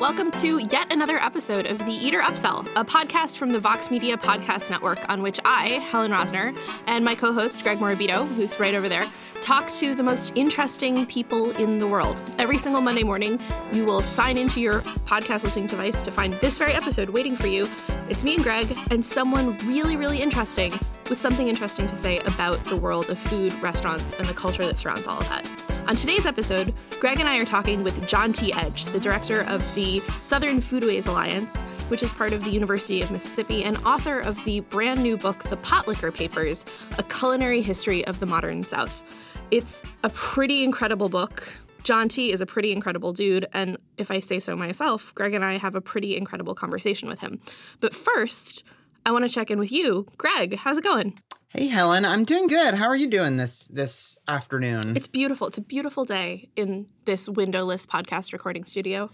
Welcome to yet another episode of The Eater Upsell, a podcast from the Vox Media Podcast Network, on which I, Helen Rosner, and my co host, Greg Morabito, who's right over there, talk to the most interesting people in the world. Every single Monday morning, you will sign into your podcast listening device to find this very episode waiting for you. It's me and Greg, and someone really, really interesting with something interesting to say about the world of food, restaurants, and the culture that surrounds all of that. On today's episode, Greg and I are talking with John T. Edge, the director of the Southern Foodways Alliance, which is part of the University of Mississippi, and author of the brand new book, The Potlikker Papers A Culinary History of the Modern South. It's a pretty incredible book. John T is a pretty incredible dude, and if I say so myself, Greg and I have a pretty incredible conversation with him. But first, I want to check in with you. Greg, how's it going? Hey Helen, I'm doing good. How are you doing this this afternoon? It's beautiful. It's a beautiful day in this windowless podcast recording studio.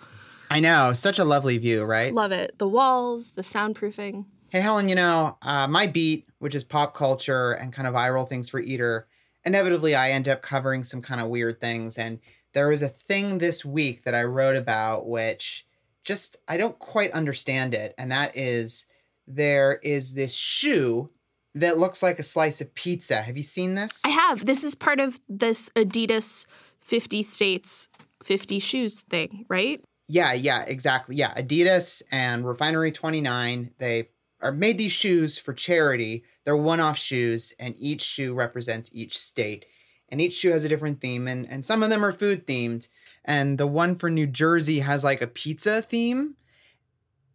I know, such a lovely view, right? Love it. The walls, the soundproofing. Hey Helen, you know, uh, my beat, which is pop culture and kind of viral things for Eater, inevitably I end up covering some kind of weird things. And there was a thing this week that I wrote about which just I don't quite understand it, and that is there is this shoe that looks like a slice of pizza. Have you seen this? I have. This is part of this Adidas 50 states 50 shoes thing, right? Yeah, yeah, exactly. Yeah, Adidas and Refinery 29, they are made these shoes for charity. They're one-off shoes and each shoe represents each state. And each shoe has a different theme and and some of them are food themed. And the one for New Jersey has like a pizza theme.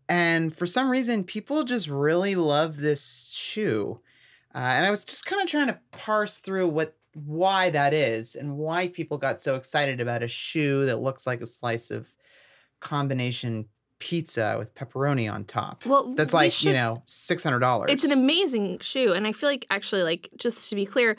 And for some reason, people just really love this shoe. Uh, and I was just kind of trying to parse through what why that is and why people got so excited about a shoe that looks like a slice of combination pizza with pepperoni on top. Well, that's like should- you know six hundred dollars. It's an amazing shoe. And I feel like, actually, like, just to be clear,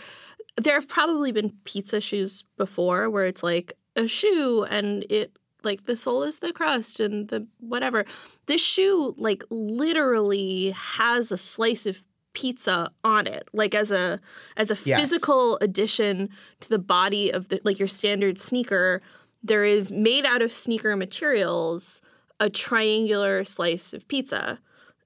there have probably been pizza shoes before where it's like a shoe and it, like, the sole is the crust and the whatever. This shoe, like, literally has a slice of pizza on it like as a as a Yes. physical addition to the body of the like your standard sneaker there is made out of sneaker materials a triangular slice of pizza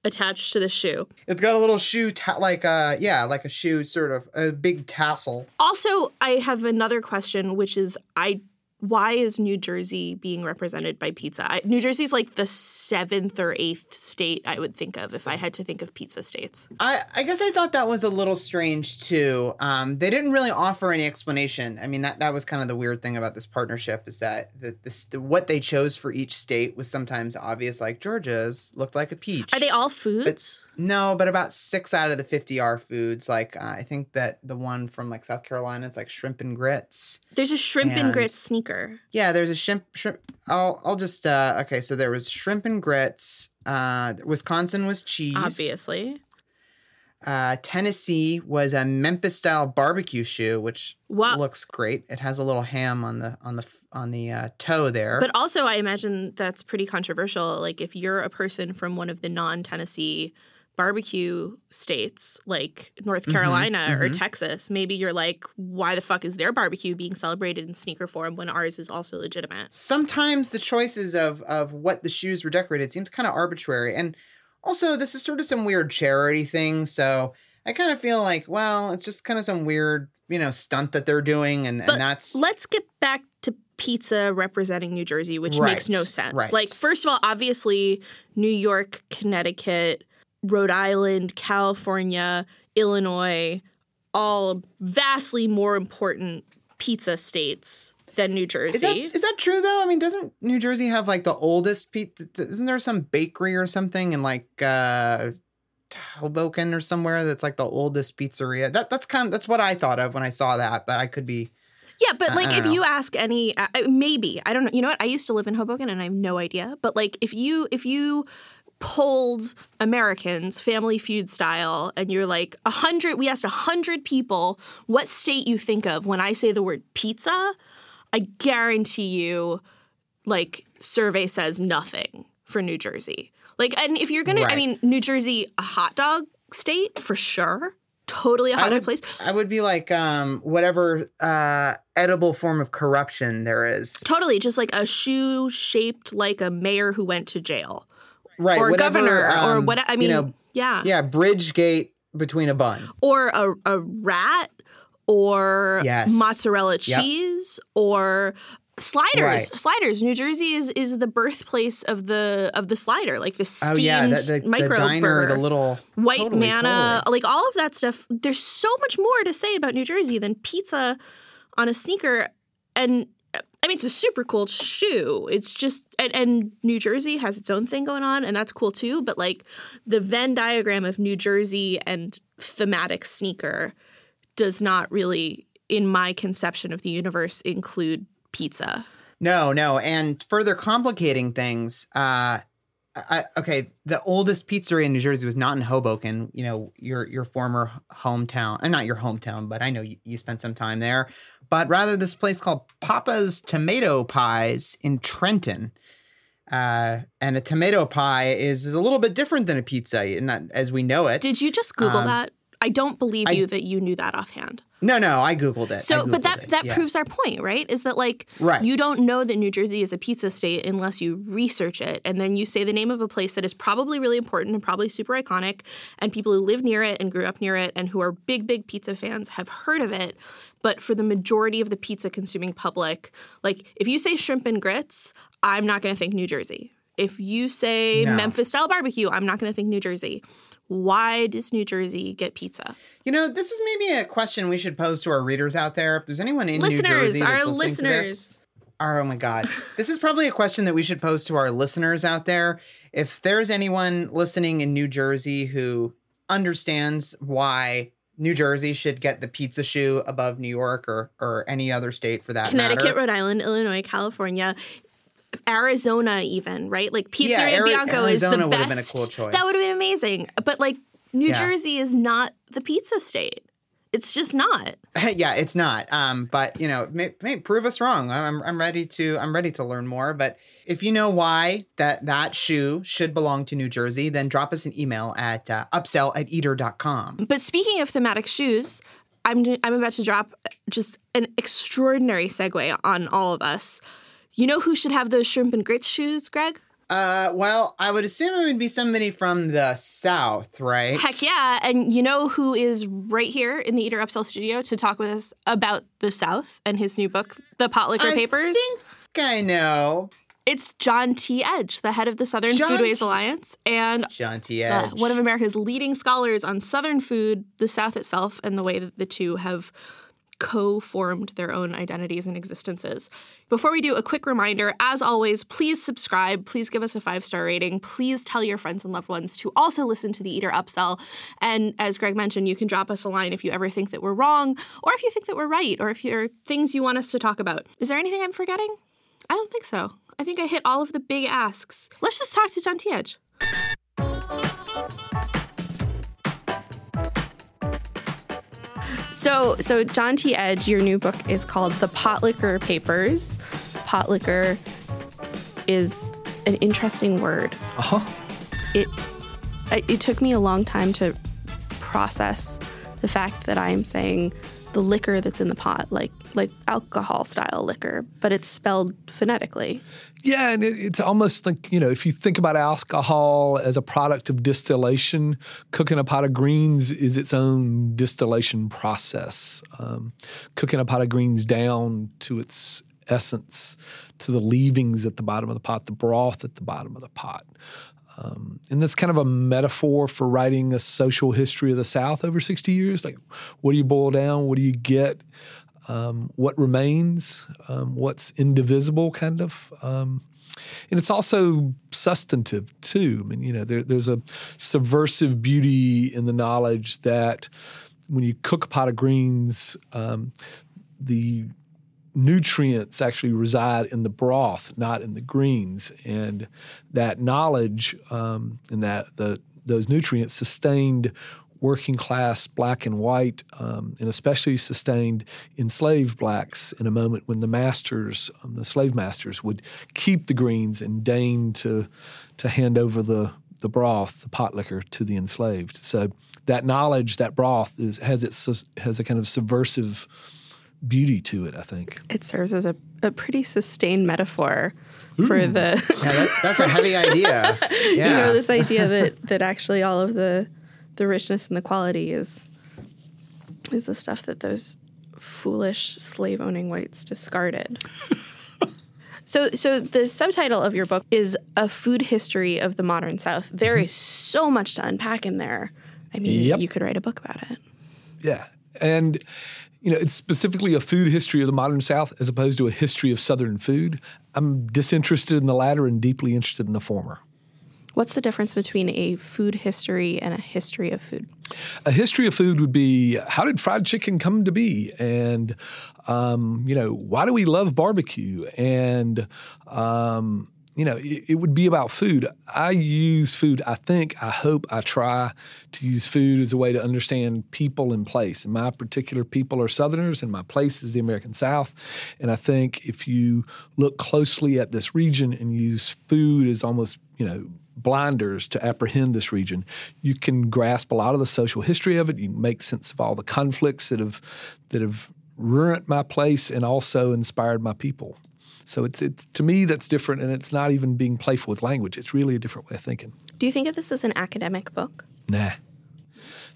attached to the shoe It's got a little shoe, ta- like uh, yeah, like a shoe, sort of a big tassel. Also, I have another question, which is I why is New Jersey being represented by pizza? I, New Jersey's like the seventh or eighth state I would think of if I had to think of pizza states. I, I guess I thought that was a little strange too. Um, they didn't really offer any explanation. I mean, that, that was kind of the weird thing about this partnership is that the, this, the, what they chose for each state was sometimes obvious. Like Georgia's looked like a peach. Are they all foods? No, but about six out of the 50 are foods. Like, uh, I think that the one from like South Carolina, it's like shrimp and grits. There's a shrimp and, And- grits sneaker. Yeah, there's a shrimp. Shrimp. I'll I'll just uh okay. So there was shrimp and grits. Uh, Wisconsin was cheese. Obviously. Uh, Tennessee was a Memphis style barbecue shoe, which Wow. looks great. It has a little ham on the on the on the uh, toe there. But also, I imagine that's pretty controversial. Like, if you're a person from one of the non Tennessee barbecue states, like North Mhm, Carolina or mhm. Texas, maybe you're like, why the fuck is their barbecue being celebrated in sneaker form when ours is also legitimate? Sometimes the choices of of what the shoes were decorated seems kind of arbitrary, and also this is sort of some weird charity thing. So I kind of feel like, well, it's just kind of some weird, you know, stunt that they're doing, and, But and that's Let's get back to pizza representing New Jersey, which makes no sense. right. Like, first of all, obviously, New York, Connecticut, Rhode Island, California, Illinois, all vastly more important pizza states than New Jersey. Is that is that true though? I mean, doesn't New Jersey have like the oldest pizza? Isn't there some bakery or something in like uh Hoboken or somewhere that's like the oldest pizzeria? That that's kind of that's what I thought of when I saw that, but I could be. Yeah, but like if don't you ask any, uh, maybe I don't know. You know what? I used to live in Hoboken, and I have no idea. But like if you if you polled Americans Family Feud style, and you're like a hundred, we asked a hundred people what state you think of when I say the word pizza. I guarantee you, like survey says nothing for New Jersey. Like, and if you're gonna, I mean, New Jersey a hot dog state for sure. totally a hot would, place. I would be like um, whatever uh, edible form of corruption there is. Totally, just like a shoe shaped like a mayor who went to jail, Right. or whatever, governor, or um, what. I mean, you know, yeah. yeah, bridge gate between a bun. or a, a rat or Yes. mozzarella cheese or sliders Right. sliders new jersey is is the birthplace of the of the slider like the steamed Oh yeah, the, the, micro the diner, burger. the little white totally, manna totally. like all of that stuff there's so much more to say about new jersey than pizza on a sneaker and I mean, it's a super cool shoe. It's just, and, and New Jersey has its own thing going on, and that's cool too. But like the Venn diagram of New Jersey and thematic sneaker does not really, in my conception of the universe, include pizza. No, no, and further complicating things. Uh, I, okay, the oldest pizzeria in New Jersey was not in Hoboken. You know, your your former hometown, and not your hometown, but I know you, you spent some time there. But rather, this place called Papa's Tomato Pies in Trenton. Uh, and a tomato pie is a little bit different than a pizza, not as we know it. Did you just Google Um, that? I don't believe I- you that you knew that offhand. no, no, I googled it. So, but that it, that yeah. proves our point, right? Is that like Right. you don't know that New Jersey is a pizza state unless you research it, and then you say the name of a place that is probably really important and probably super iconic, and people who live near it and grew up near it and who are big big pizza fans have heard of it. But for the majority of the pizza consuming public, like if you say shrimp and grits, I'm not going to think New Jersey. If you say No. Memphis style barbecue, I'm not going to think New Jersey. Why does New Jersey get pizza? You know, this is maybe a question we should pose to our readers out there. If there's anyone in New listeners, Jersey our that's listening to this, listeners. Oh my God. This is probably a question that we should pose to our listeners out there. If there's anyone listening in New Jersey who understands why New Jersey should get the pizza shoe above New York or, or any other state for that Connecticut, matter. Rhode Island, Illinois, California, Arizona, even right? Like Pizzeria Yeah, Ari- Bianco is the would have best. been a cool choice. That would have been amazing. But like New Yeah. Jersey is not the pizza state. It's just not. yeah, it's not. Um, but you know, may, may prove us wrong. I'm, I'm ready to I'm ready to learn more. But if you know why that that shoe should belong to New Jersey, then drop us an email at uh, upsell at eater.com. But speaking of thematic shoes, I'm I'm about to drop just an extraordinary segue on all of us. You know who should have those shrimp and grits shoes, Greg? Uh, well, I would assume it would be somebody from the South, right? Heck yeah. And you know who is right here in the Eater Upsell studio to talk with us about the South and his new book, The Potlikker I Papers? I think I know. It's John T. Edge, the head of the Southern John Foodways T- Alliance and John T. uh, Edge. one of America's leading scholars on Southern food, the South itself, and the way that the two have co formed their own identities and existences. Before we do, a quick reminder as always, please subscribe. Please give us a five star rating. Please tell your friends and loved ones to also listen to the Eater Upsell. And as Greg mentioned, you can drop us a line if you ever think that we're wrong, or if you think that we're right, or if there are things you want us to talk about. Is there anything I'm forgetting? I don't think so. I think I hit all of the big asks. Let's just talk to John T. So, so John T. Edge, your new book is called The Potlikker Papers. Potlikker is an interesting word. Uh huh. It it took me a long time to process the fact that I am saying the liquor that's in the pot, like like alcohol style liquor, but it's spelled phonetically. Yeah, and it, it's almost like, you know, if you think about alcohol as a product of distillation, cooking a pot of greens is its own distillation process. Um, cooking a pot of greens down to its essence, to the leavings at the bottom of the pot, the broth at the bottom of the pot. Um, and that's kind of a metaphor for writing a social history of the South over 60 years. Like, what do you boil down? What do you get? Um, what remains? Um, what's indivisible, kind of? Um, and it's also substantive too. I mean, you know, there, there's a subversive beauty in the knowledge that when you cook a pot of greens, um, the nutrients actually reside in the broth, not in the greens, and that knowledge um, and that the those nutrients sustained working class black and white, um, and especially sustained enslaved blacks in a moment when the masters, um, the slave masters, would keep the greens and deign to to hand over the the broth, the pot liquor, to the enslaved. So that knowledge, that broth, is, has its has a kind of subversive beauty to it. I think it serves as a, a pretty sustained metaphor Ooh. for the. yeah, that's that's a heavy idea. Yeah. you know, this idea that that actually all of the the richness and the quality is is the stuff that those foolish slave owning whites discarded. So, so the subtitle of your book is a food history of the modern South. There mm-hmm. so much to unpack in there. I mean, yep. you could write a book about it. Yeah, and you know, it's specifically a food history of the modern South as opposed to a history of Southern food. I'm disinterested in the latter and deeply interested in the former. What's the difference between a food history and a history of food? A history of food would be how did fried chicken come to be, and um, you know why do we love barbecue, and um, you know, it, it, would be about food. I use food, I think, I hope, I try to use food as a way to understand people and place. And my particular people are Southerners, and my place is the American South. And I think if you look closely at this region and use food as almost, you know, blinders to apprehend this region, you can grasp a lot of the social history of it. You make sense of all the conflicts that have that have ruined my place and also inspired my people. So it's it's to me that's different, and it's not even being playful with language. It's really a different way of thinking. Do you think of this as an academic book? Nah.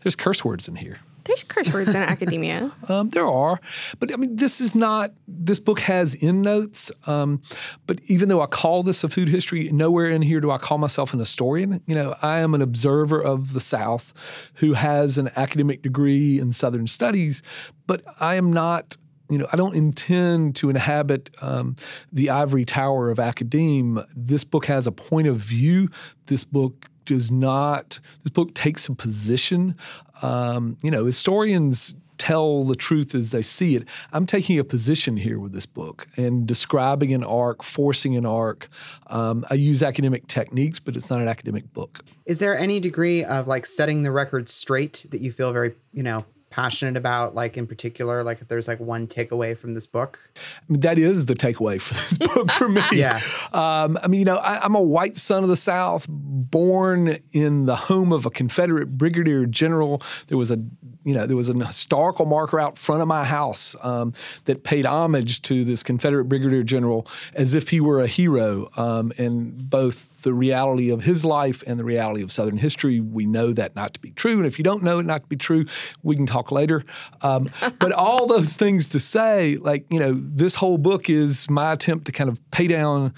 There's curse words in here. There's curse words in academia. Um, there are, but I mean, this is not. This book has endnotes, um, but even though I call this a food history, nowhere in here do I call myself an historian. You know, I am an observer of the South, who has an academic degree in Southern Studies, but I am not you know, I don't intend to inhabit um, the ivory tower of academe. This book has a point of view. This book does not. This book takes a position. Um, you know, historians tell the truth as they see it. I'm taking a position here with this book and describing an arc, forcing an arc. Um, I use academic techniques, but it's not an academic book. Is there any degree of like setting the record straight that you feel very, you know, passionate about like in particular like if there's like one takeaway from this book? I mean, that is the takeaway for this book for me. Yeah. Um, i mean you know I, am a white son of the south born in the home of a confederate brigadier general. There was a you know there was an historical marker out front of my house um, that paid homage to this confederate brigadier general as if he were a hero um, and both the reality of his life and the reality of Southern history. We know that not to be true. And if you don't know it not to be true, we can talk later. Um, but all those things to say, like, you know, this whole book is my attempt to kind of pay down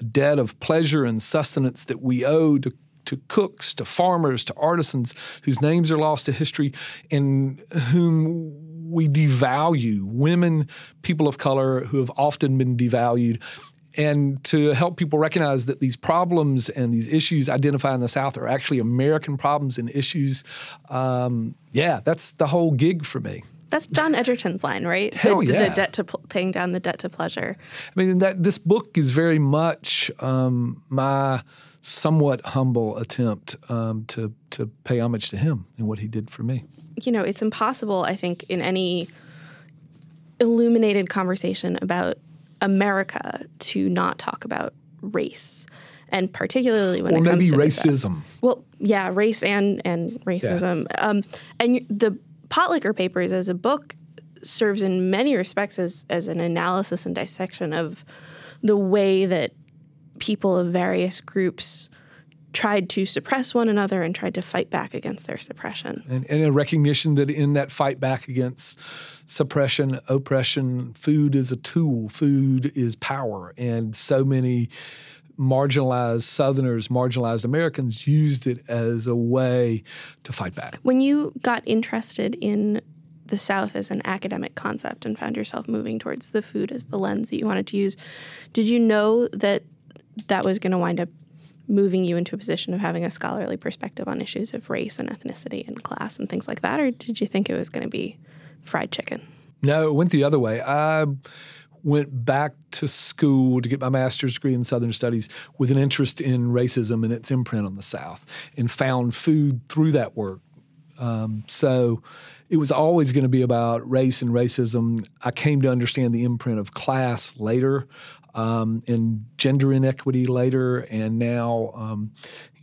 a debt of pleasure and sustenance that we owe to to cooks, to farmers, to artisans whose names are lost to history and whom we devalue, women, people of color who have often been devalued and to help people recognize that these problems and these issues identified in the South are actually American problems and issues. Um, yeah, that's the whole gig for me. That's John Egerton's line, right? Hell the, yeah. the debt to pl- paying down the debt to pleasure. I mean, that this book is very much um, my somewhat humble attempt um, to to pay homage to him and what he did for me. You know, it's impossible. I think in any illuminated conversation about America to not talk about race, and particularly when well, it comes to racism. Well, yeah, race and and racism. Yeah. Um, and the Potlikker Papers as a book serves in many respects as as an analysis and dissection of the way that people of various groups tried to suppress one another and tried to fight back against their suppression. And, and, a recognition that in that fight back against suppression, oppression, food is a tool, food is power. And so many marginalized Southerners, marginalized Americans used it as a way to fight back. When you got interested in the South as an academic concept and found yourself moving towards the food as the lens that you wanted to use, did you know that that was going to wind up moving you into a position of having a scholarly perspective on issues of race and ethnicity and class and things like that? Or did you think it was going to be fried chicken? No, it went the other way. I went back to school to get my master's degree in Southern Studies with an interest in racism and its imprint on the South and found food through that work. Um, so it was always going to be about race and racism. I came to understand the imprint of class later. Um, and gender inequity later, and now um,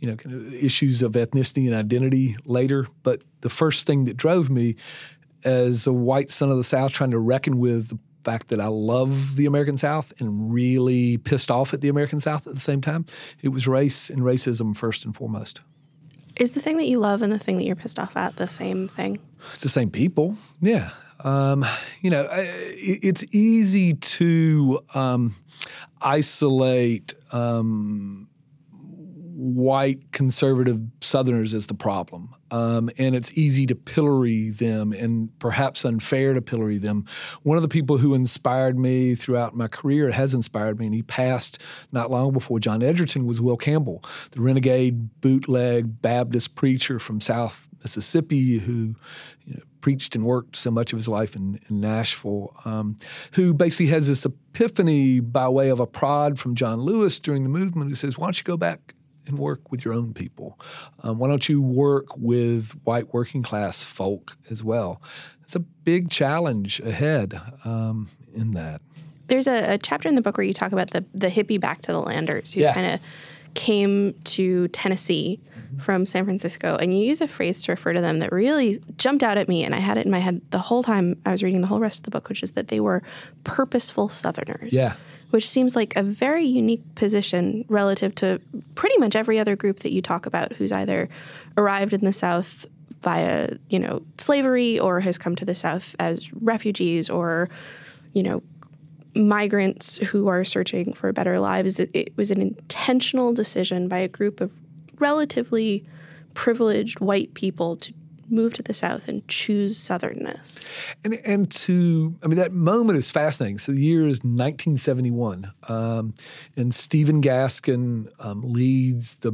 you know kind of issues of ethnicity and identity later. But the first thing that drove me as a white son of the South trying to reckon with the fact that I love the American South and really pissed off at the American South at the same time, it was race and racism first and foremost. Is the thing that you love and the thing that you're pissed off at the same thing? It's the same people. Yeah. Um, you know, it's easy to um, isolate um, white conservative Southerners as the problem. Um, and it's easy to pillory them and perhaps unfair to pillory them. One of the people who inspired me throughout my career has inspired me, and he passed not long before John Egerton was Will Campbell, the renegade bootleg Baptist preacher from South Mississippi who you know, preached and worked so much of his life in, in Nashville, um, who basically has this epiphany by way of a prod from John Lewis during the movement who says, Why don't you go back and work with your own people? Um, why don't you work with white working class folk as well? It's a big challenge ahead um, in that. There's a, a, chapter in the book where you talk about the the hippie back to the landers who yeah. kind of came to Tennessee mm-hmm. from San Francisco, and you use a phrase to refer to them that really jumped out at me, and I had it in my head the whole time I was reading the whole rest of the book, which is that they were purposeful Southerners. Yeah which seems like a very unique position relative to pretty much every other group that you talk about who's either arrived in the South via, you know, slavery or has come to the South as refugees or, you know, migrants who are searching for better lives. It, it was an intentional decision by a group of relatively privileged white people to move to the South and choose Southernness. And, and to, I mean, that moment is fascinating. So the year is 1971, um, and Stephen Gaskin um, leads the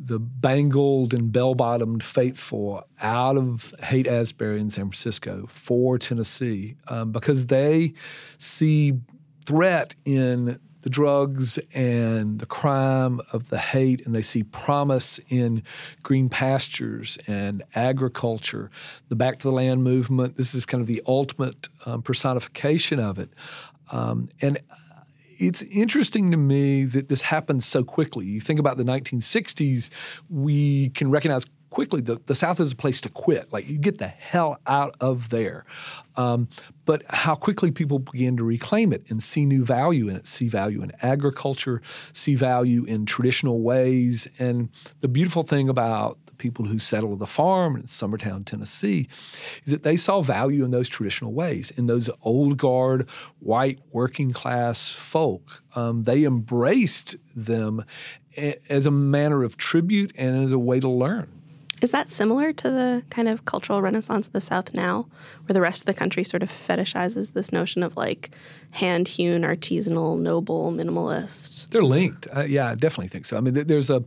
the bangled and bell-bottomed faithful out of Haight Ashbury in San Francisco for Tennessee um, because they see threat in the drugs and the crime of the Haight, and they see promise in green pastures and agriculture. The Back to the Land movement, this is kind of the ultimate um, personification of it. Um, and it's interesting to me that this happens so quickly. You think about the 1960s, we can recognize quickly the, the South is a place to quit. Like you get the hell out of there. Um, but how quickly people began to reclaim it and see new value in it, see value in agriculture, see value in traditional ways. And the beautiful thing about the people who settled the farm in Summertown, Tennessee, is that they saw value in those traditional ways, in those old guard, white, working class folk. Um, they embraced them as a manner of tribute and as a way to learn. Is that similar to the kind of cultural renaissance of the South now, where the rest of the country sort of fetishizes this notion of like hand hewn, artisanal, noble, minimalist? They're linked. Uh, yeah, I definitely think so. I mean, there's a,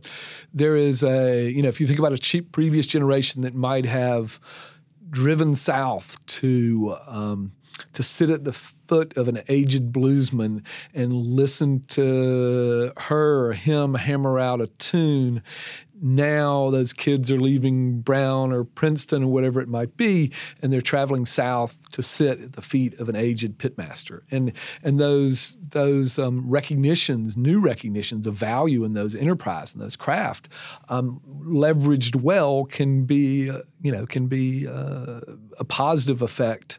there is a, you know, if you think about a cheap previous generation that might have driven south to, um, to sit at the foot of an aged bluesman and listen to her or him hammer out a tune now those kids are leaving Brown or Princeton or whatever it might be, and they're traveling south to sit at the feet of an aged pitmaster. And and those those um, recognitions, new recognitions of value in those enterprise and those craft, um, leveraged well, can be uh, you know can be uh, a positive effect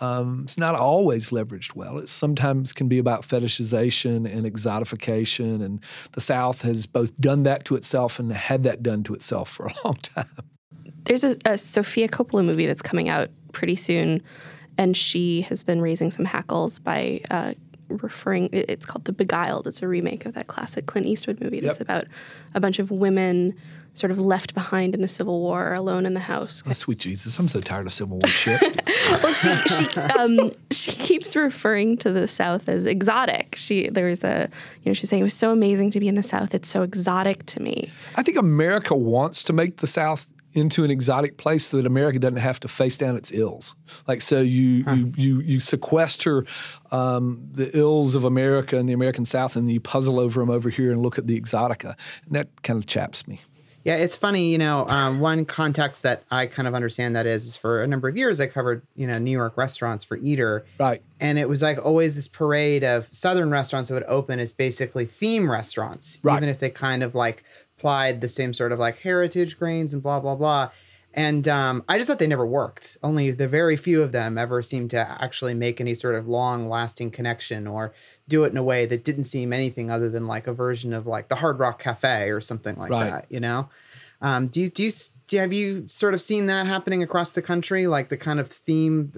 um, it's not always leveraged well. It sometimes can be about fetishization and exotification, and the South has both done that to itself and had that done to itself for a long time. There's a, a Sofia Coppola movie that's coming out pretty soon, and she has been raising some hackles by uh, referring. It's called The Beguiled. It's a remake of that classic Clint Eastwood movie that's yep. about a bunch of women sort of left behind in the Civil War, alone in the house. Oh, sweet Jesus, I'm so tired of Civil War shit. well, she she um, she keeps referring to the South as exotic. She there was a you know she's saying it was so amazing to be in the South. It's so exotic to me. I think America wants to make the South into an exotic place so that America doesn't have to face down its ills. Like so, you huh. you you you sequester um, the ills of America and the American South, and you puzzle over them over here and look at the exotica, and that kind of chaps me. Yeah, it's funny, you know, um, one context that I kind of understand that is, is for a number of years I covered, you know, New York restaurants for Eater. Right. And it was like always this parade of Southern restaurants that would open as basically theme restaurants, Right. even if they kind of like applied the same sort of like heritage grains and blah, blah, blah. And um, I just thought they never worked. Only the very few of them ever seemed to actually make any sort of long lasting connection or do it in a way that didn't seem anything other than like a version of like the Hard Rock Cafe or something like Right. that, you know? Um, do you, do you, do you, have you sort of seen that happening across the country? Like the kind of theme,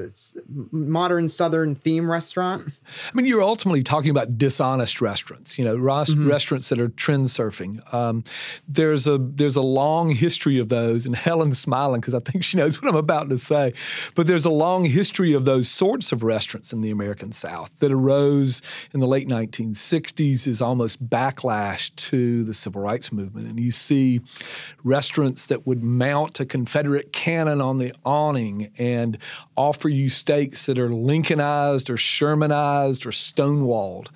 modern Southern theme restaurant? I mean, you're ultimately talking about dishonest restaurants. You know, ros- restaurants that are trend surfing. Um, there's a there's a long history of those, and Helen's smiling because I think she knows what I'm about to say. But there's a long history of those sorts of restaurants in the American South that arose in the late 1960s as almost backlash to the civil rights movement, and you see restaurants that would mount a Confederate cannon on the awning and offer you steaks that are Lincolnized or Shermanized or stonewalled.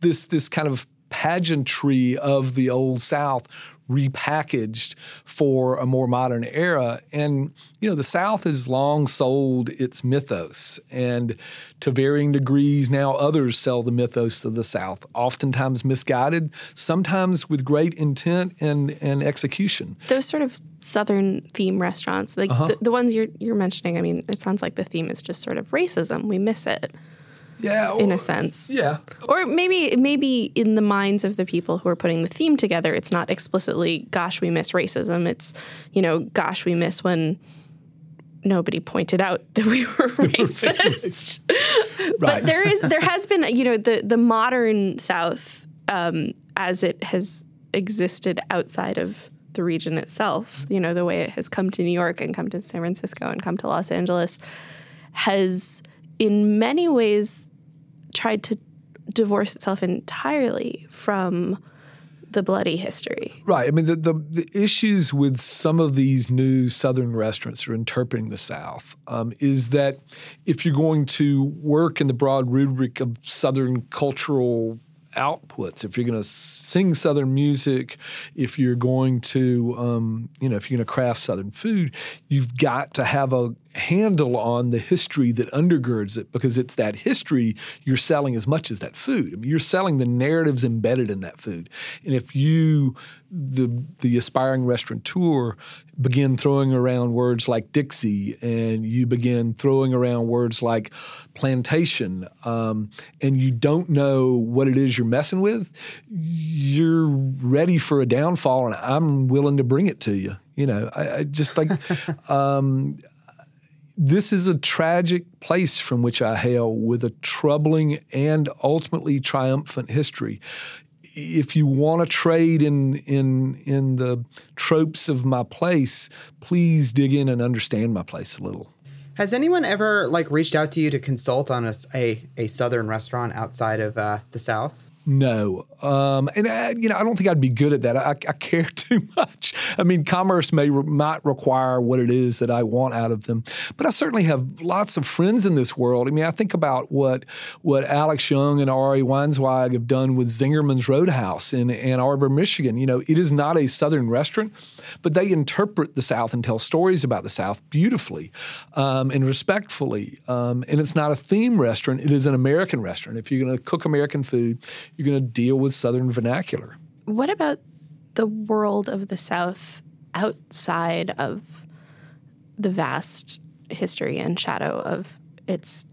This this kind of pageantry of the old South repackaged for a more modern era. And, you know, the South has long sold its mythos, and to varying degrees, now others sell the mythos of the South, oftentimes misguided, sometimes with great intent and, and execution. Those sort of southern theme restaurants, like Uh-huh. the, the ones you're you're mentioning, I mean, it sounds like the theme is just sort of racism. We miss it Yeah. in a sense. Yeah. Or maybe maybe in the minds of the people who are putting the theme together, it's not explicitly "Gosh, we miss racism." It's you know, "Gosh, we miss when nobody pointed out that we were racist." But there is there has been you know the the modern South um, as it has existed outside of the region itself. You know the way it has come to New York and come to San Francisco and come to Los Angeles has in many ways tried to divorce itself entirely from the bloody history. Right. I mean, the, the, the issues with some of these new Southern restaurants that are interpreting the South um, is that if you're going to work in the broad rubric of Southern cultural outputs, if you're going to sing Southern music, if you're going to, um, you know, if you're going to craft Southern food, you've got to have a handle on the history that undergirds it because it's that history you're selling as much as that food. I mean, you're selling the narratives embedded in that food. And if you, the the aspiring restaurateur, begin throwing around words like Dixie and you begin throwing around words like plantation, um, and you don't know what it is you're messing with, you're ready for a downfall, and I'm willing to bring it to you. You know, I, I just like this is a tragic place from which I hail with a troubling and ultimately triumphant history. If you want to trade in in in the tropes of my place, please dig in and understand my place a little. Has anyone ever like reached out to you to consult on a a Southern restaurant outside of uh, the South? No, um, and I, you know I don't think I'd be good at that. I, I care too much. I mean, commerce may might require what it is that I want out of them, but I certainly have lots of friends in this world. I mean, I think about what what Alex Young and Ari Weinzweig have done with Zingerman's Roadhouse in Ann Arbor, Michigan. You know, it is not a Southern restaurant, but they interpret the South and tell stories about the South beautifully um, and respectfully. Um, and it's not a theme restaurant; it is an American restaurant. If you're going to cook American food, you're going to deal with Southern vernacular. What about the world of the South outside of the vast history and shadow of its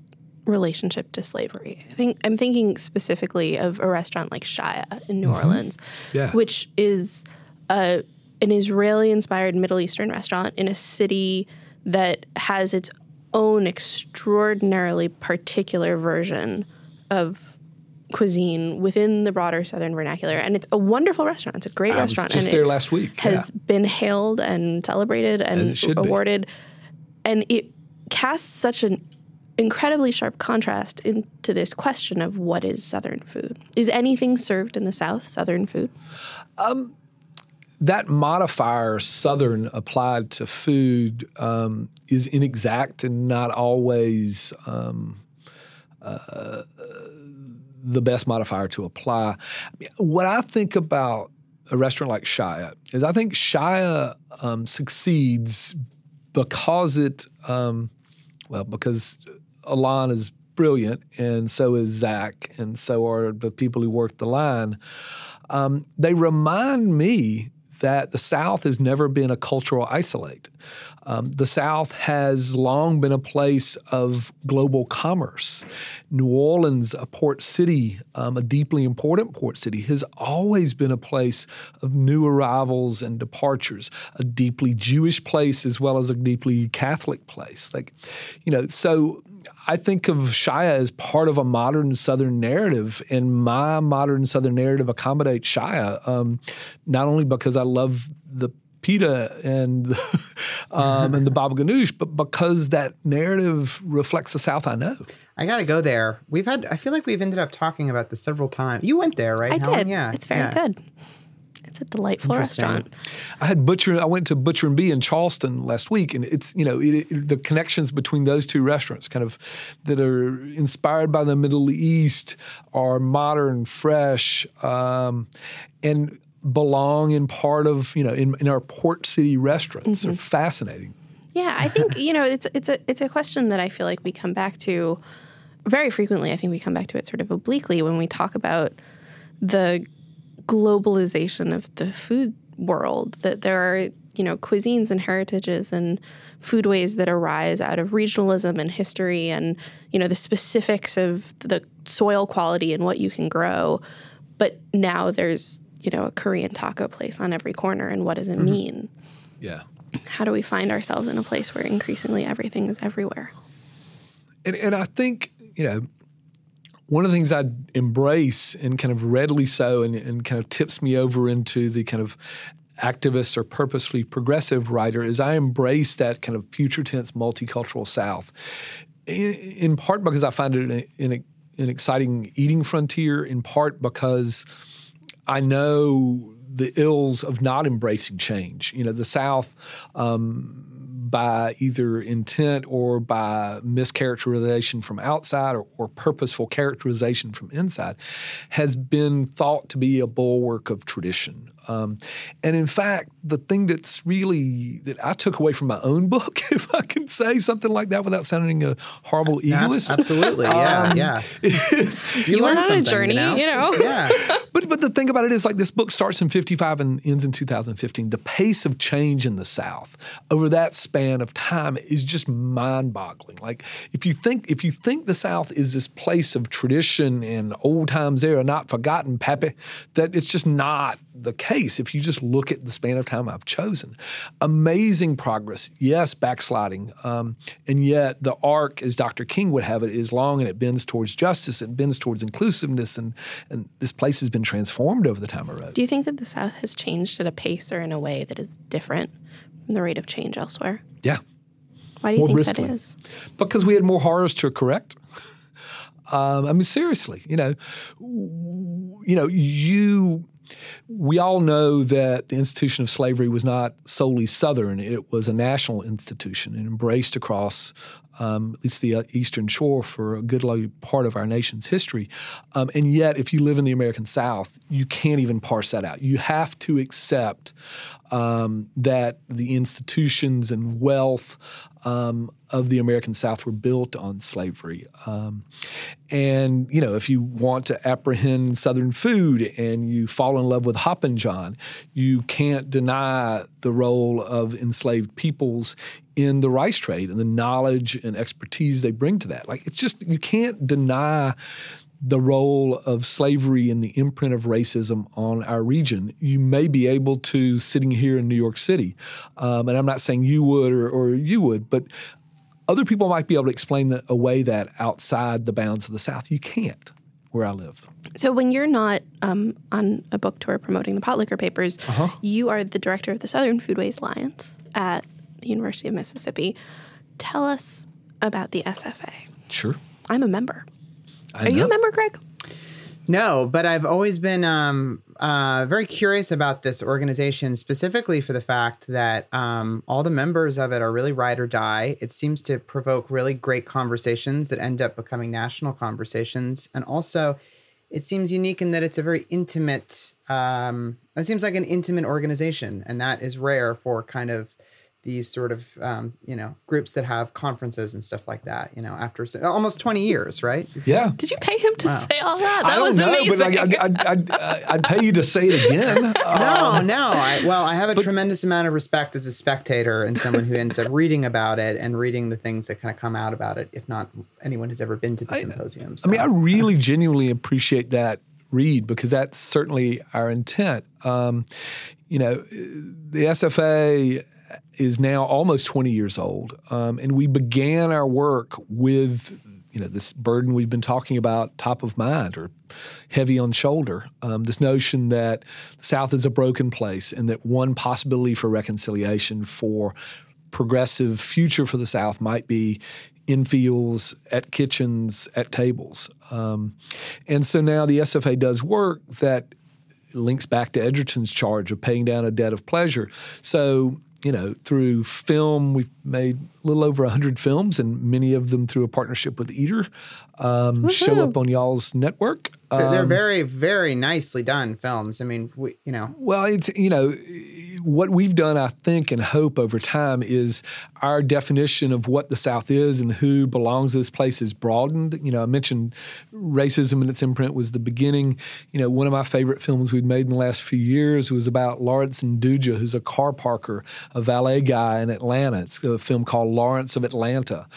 relationship to slavery? I think I'm thinking specifically of a restaurant like Shaya in New mm-hmm. Orleans, Yeah. which is a, an Israeli-inspired Middle Eastern restaurant in a city that has its own extraordinarily particular version of cuisine within the broader Southern vernacular, and it's a wonderful restaurant. It's a great I was restaurant. just and there it last week. Has been hailed and celebrated and should be. awarded, and it casts such an incredibly sharp contrast into this question of what is Southern food. Is anything served in the South Southern food? that modifier southern applied to food um, is inexact and not always um, uh, the best modifier to apply. What I think about a restaurant like Shaya is I think Shaya um, succeeds because it, um, well, because Alon is brilliant, and so is Zach, and so are the people who work the line. Um, they remind me that the South has never been a cultural isolate. Um, the South has long been a place of global commerce. New Orleans, a port city, um, a deeply important port city, has always been a place of new arrivals and departures, a deeply Jewish place as well as a deeply Catholic place. Like, you know, so I think of Shaya as part of a modern Southern narrative, and my modern Southern narrative accommodates Shaya, um, not only because I love the pita and um, and the baba ganoush, but because that narrative reflects the South I know. I got to go there. We've had. I feel like we've ended up talking about this several times. You went there, right? I Helen? did. Yeah, it's very yeah. good. It's a delightful restaurant. I had Butcher. I went to Butcher and Bee in Charleston last week, and it's you know it, it, the connections between those two restaurants, kind of that are inspired by the Middle East, are modern, fresh, um, and belong in part of you know in, in our port city restaurants. Are mm-hmm. fascinating. Yeah, I think you know it's it's a it's a question that I feel like we come back to very frequently. I think we come back to it sort of obliquely when we talk about the globalization of the food world. That there are you know cuisines and heritages and foodways that arise out of regionalism and history and you know the specifics of the soil quality and what you can grow. But now there's you know a Korean taco place on every corner, and what does it mm-hmm. mean? Yeah. how do we find ourselves in a place where increasingly everything is everywhere? And, and I think, you know, one of the things I embrace and kind of readily so and, and kind of tips me over into the kind of activist or purposefully progressive writer is I embrace that kind of future tense multicultural South. In, in part because I find it an, an, an exciting eating frontier, in part because I know the ills of not embracing change. You know, the South, um, by either intent or by mischaracterization from outside or, or, purposeful characterization from inside, has been thought to be a bulwark of tradition. Um, and in fact, the thing that's really that I took away from my own book, if I can say something like that without sounding a horrible egoist, Absolutely, yeah, um, yeah. is You learned went on a journey, you know? you know? Yeah, thing about it is like this book starts in 55 and ends in 2015. The pace of change in the South over that span of time is just mind-boggling. Like if you think if you think the South is this place of tradition and old times there are not forgotten, Pappy, that it's just not the case if you just look at the span of time I've chosen. Amazing progress, yes, backsliding, um, and yet the arc, as Dr. King would have it, is long and it bends towards justice, it bends towards inclusiveness, and and this place has been transformed over the time I wrote. Do you think that the South has changed at a pace or in a way that is different from the rate of change elsewhere? Yeah, Why do you More think briskly. that is? because we had more horrors to correct. Um, I mean, seriously, you know, you know, you. We all know that the institution of slavery was not solely Southern; it was a national institution and embraced across um, at least the uh, Eastern Shore for a good part of our nation's history. Um, and yet, if you live in the American South, you can't even parse that out. You have to accept um, that the institutions and wealth um, of the American South were built on slavery. Um, and, you know, if you want to apprehend Southern food and you fall in love with Hoppin' John, you can't deny the role of enslaved peoples in the rice trade and the knowledge and expertise they bring to that. Like, it's just, you can't deny the role of slavery and the imprint of racism on our region. You may be able to sitting here in New York City, um, and I'm not saying you would or, or you would, but other people might be able to explain that away that outside the bounds of the South. You can't where I live. So when you're not um, on a book tour promoting the Potlikker Papers, Uh-huh. you are the director of the Southern Foodways Alliance at the University of Mississippi. Tell us about the SFA. Sure. I'm a member. I Are you a member, Greg? No, but I've always been um, uh, very curious about this organization, specifically for the fact that um, all the members of it are really ride or die. It seems to provoke really great conversations that end up becoming national conversations. And also, it seems unique in that it's a very intimate. Um, it seems like an intimate organization, and that is rare for kind of these sort of um, you know groups that have conferences and stuff like that. You know, after so, almost twenty years, right? Is yeah. That, Did you pay him to wow. say all that? That I was know, amazing. But I'd, I'd, I'd, I'd, pay you to say it again. no, uh, no. I, well, I have a but, tremendous amount of respect as a spectator and someone who ends up reading about it and reading the things that kind of come out about it. If not anyone who's ever been to the symposium. So. I mean, I really genuinely appreciate that read because that's certainly our intent. Um, you know, the SFA is now almost 20 years old. Um, and we began our work with you know this burden we've been talking about top of mind or heavy on shoulder um, this notion that the south is a broken place and that one possibility for reconciliation for progressive future for the south might be in fields at kitchens at tables um, and so now the sfa does work that links back to Egerton's charge of paying down a debt of pleasure so you know, through film, we've made a little over 100 films, and many of them through a partnership with Eater um, show up on y'all's network. Um, they're, very, very nicely done films. I mean, we, you know. Well, it's, you know, what we've done, I think, and hope over time is our definition of what the South is and who belongs to this place is broadened. You know, I mentioned racism and its imprint was the beginning. You know, one of my favorite films we've made in the last few years was about Lawrence Nduja, who's a car parker, a valet guy in Atlanta. It's a film called Lawrence of Atlanta.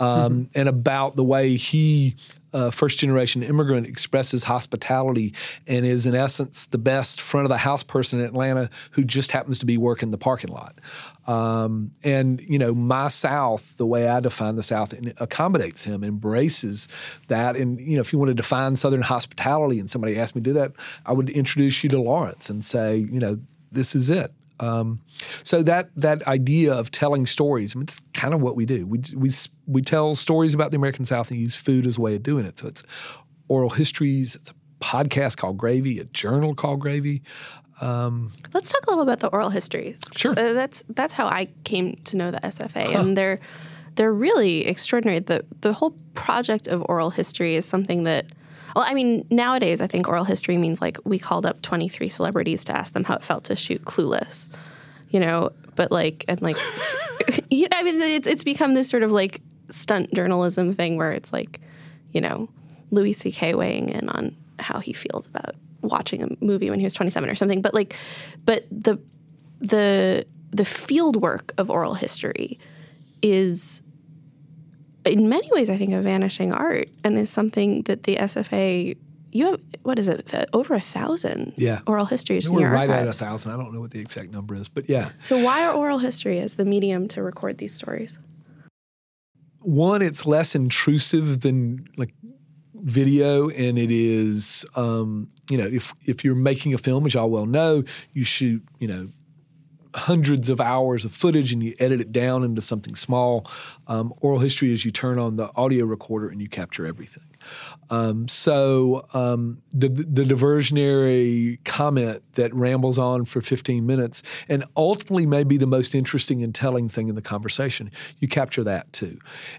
Um, and about the way he uh, first generation immigrant expresses hospitality and is in essence the best front of the house person in Atlanta who just happens to be working the parking lot. Um, and you know, my South, the way I define the South, accommodates him, embraces that. And you know, if you want to define Southern hospitality, and somebody asked me to do that, I would introduce you to Lawrence and say, you know, this is it. Um, so that that idea of telling stories, I mean, it's kind of what we do. We we we tell stories about the American South and use food as a way of doing it. So it's oral histories. It's a podcast called Gravy, a journal called Gravy. Um, Let's talk a little about the oral histories. Sure. Uh, that's that's how I came to know the SFA, huh. and they're they're really extraordinary. the The whole project of oral history is something that well, I mean, nowadays I think oral history means like we called up 23 celebrities to ask them how it felt to shoot Clueless, you know, but like, and like, you know, I mean, it's, it's become this sort of like stunt journalism thing where it's like, you know, Louis C.K. weighing in on how he feels about watching a movie when he was 27 or something. But like, but the, the, the field work of oral history is in many ways, I think, a vanishing art and is something that the SFA you have what is it over a thousand yeah. oral histories in your right archives. at a thousand i don't know what the exact number is but yeah so why are oral history as the medium to record these stories one it's less intrusive than like video and it is um, you know if if you're making a film as y'all well know you shoot you know hundreds of hours of footage and you edit it down into something small. Um, oral history is you turn on the audio recorder and you capture everything. Um, so um, the, the diversionary comment that rambles on for 15 minutes and ultimately may be the most interesting and telling thing in the conversation, you capture that too.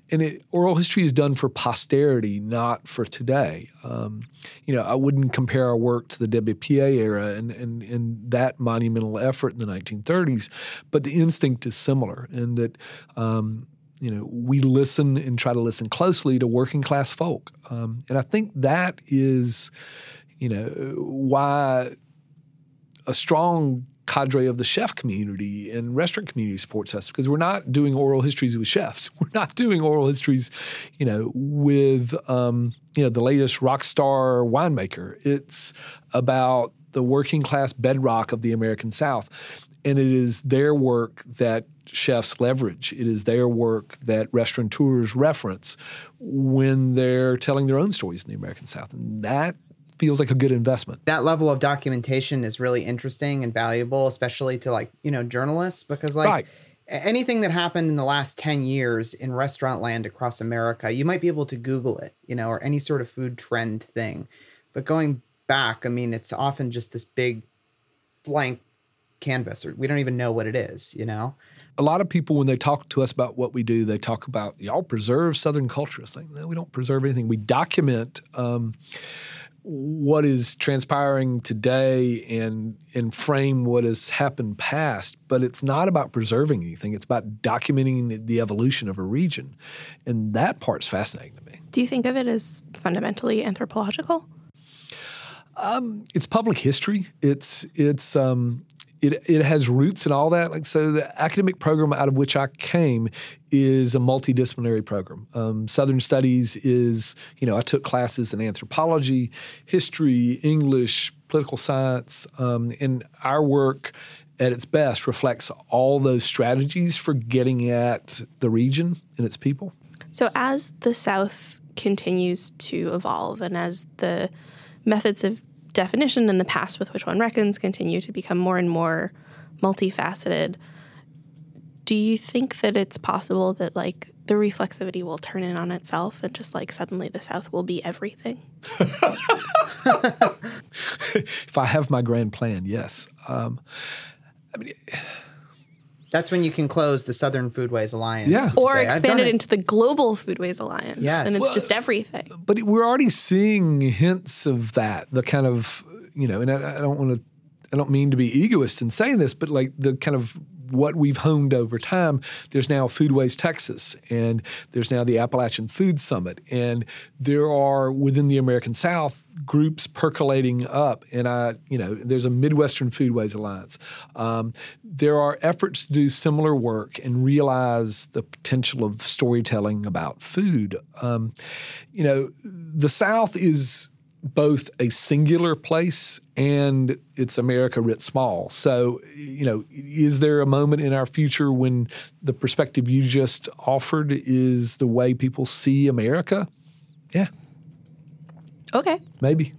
And it, oral history is done for posterity, not for today. Um, you know, I wouldn't compare our work to the WPA era and, and, and that monumental effort in the 1930s, but the instinct is similar in that um, you know, we listen and try to listen closely to working class folk. Um, and I think that is, you know, why a strong cadre of the chef community and restaurant community supports us because we're not doing oral histories with chefs. We're not doing oral histories, you know, with um, you know the latest rock star winemaker. It's about the working class bedrock of the American South, and it is their work that chefs leverage. It is their work that restaurateurs reference when they're telling their own stories in the American South. And that feels like a good investment. That level of documentation is really interesting and valuable, especially to like, you know, journalists, because like right. anything that happened in the last 10 years in restaurant land across America, you might be able to Google it, you know, or any sort of food trend thing. But going back, I mean, it's often just this big blank canvas or we don't even know what it is, you know? A lot of people when they talk to us about what we do, they talk about y'all preserve Southern culture. It's like no, we don't preserve anything. We document. Um, what is transpiring today and and frame what has happened past but it's not about preserving anything it's about documenting the, the evolution of a region and that part's fascinating to me Do you think of it as fundamentally anthropological? it's public history. It's it's um, it it has roots and all that. Like so, the academic program out of which I came is a multidisciplinary program. Um, Southern Studies is you know I took classes in anthropology, history, English, political science, um, and our work. At its best, reflects all those strategies for getting at the region and its people. So, as the South continues to evolve and as the methods of definition and the past with which one reckons continue to become more and more multifaceted, do you think that it's possible that like the reflexivity will turn in on itself and just like suddenly the South will be everything? If I have my grand plan, yes. Um, That's when you can close the Southern Foodways Alliance. Yeah. Or say, expand done it into the Global Foodways Alliance. Yes. And it's Well- just everything. but we're already seeing hints of that. The kind of you know, and I, I don't want to, I don't mean to be egoist in saying this, but like the kind of what we've honed over time. There's now Foodways Texas, and there's now the Appalachian Food Summit, and there are within the American South groups percolating up. And I, you know, there's a Midwestern Foodways Alliance. Um, there are efforts to do similar work and realize the potential of storytelling about food. Um, you know, the South is both a singular place and it's America writ small. So, you know, is there a moment in our future when the perspective you just offered is the way people see America? Yeah, Okay. maybe.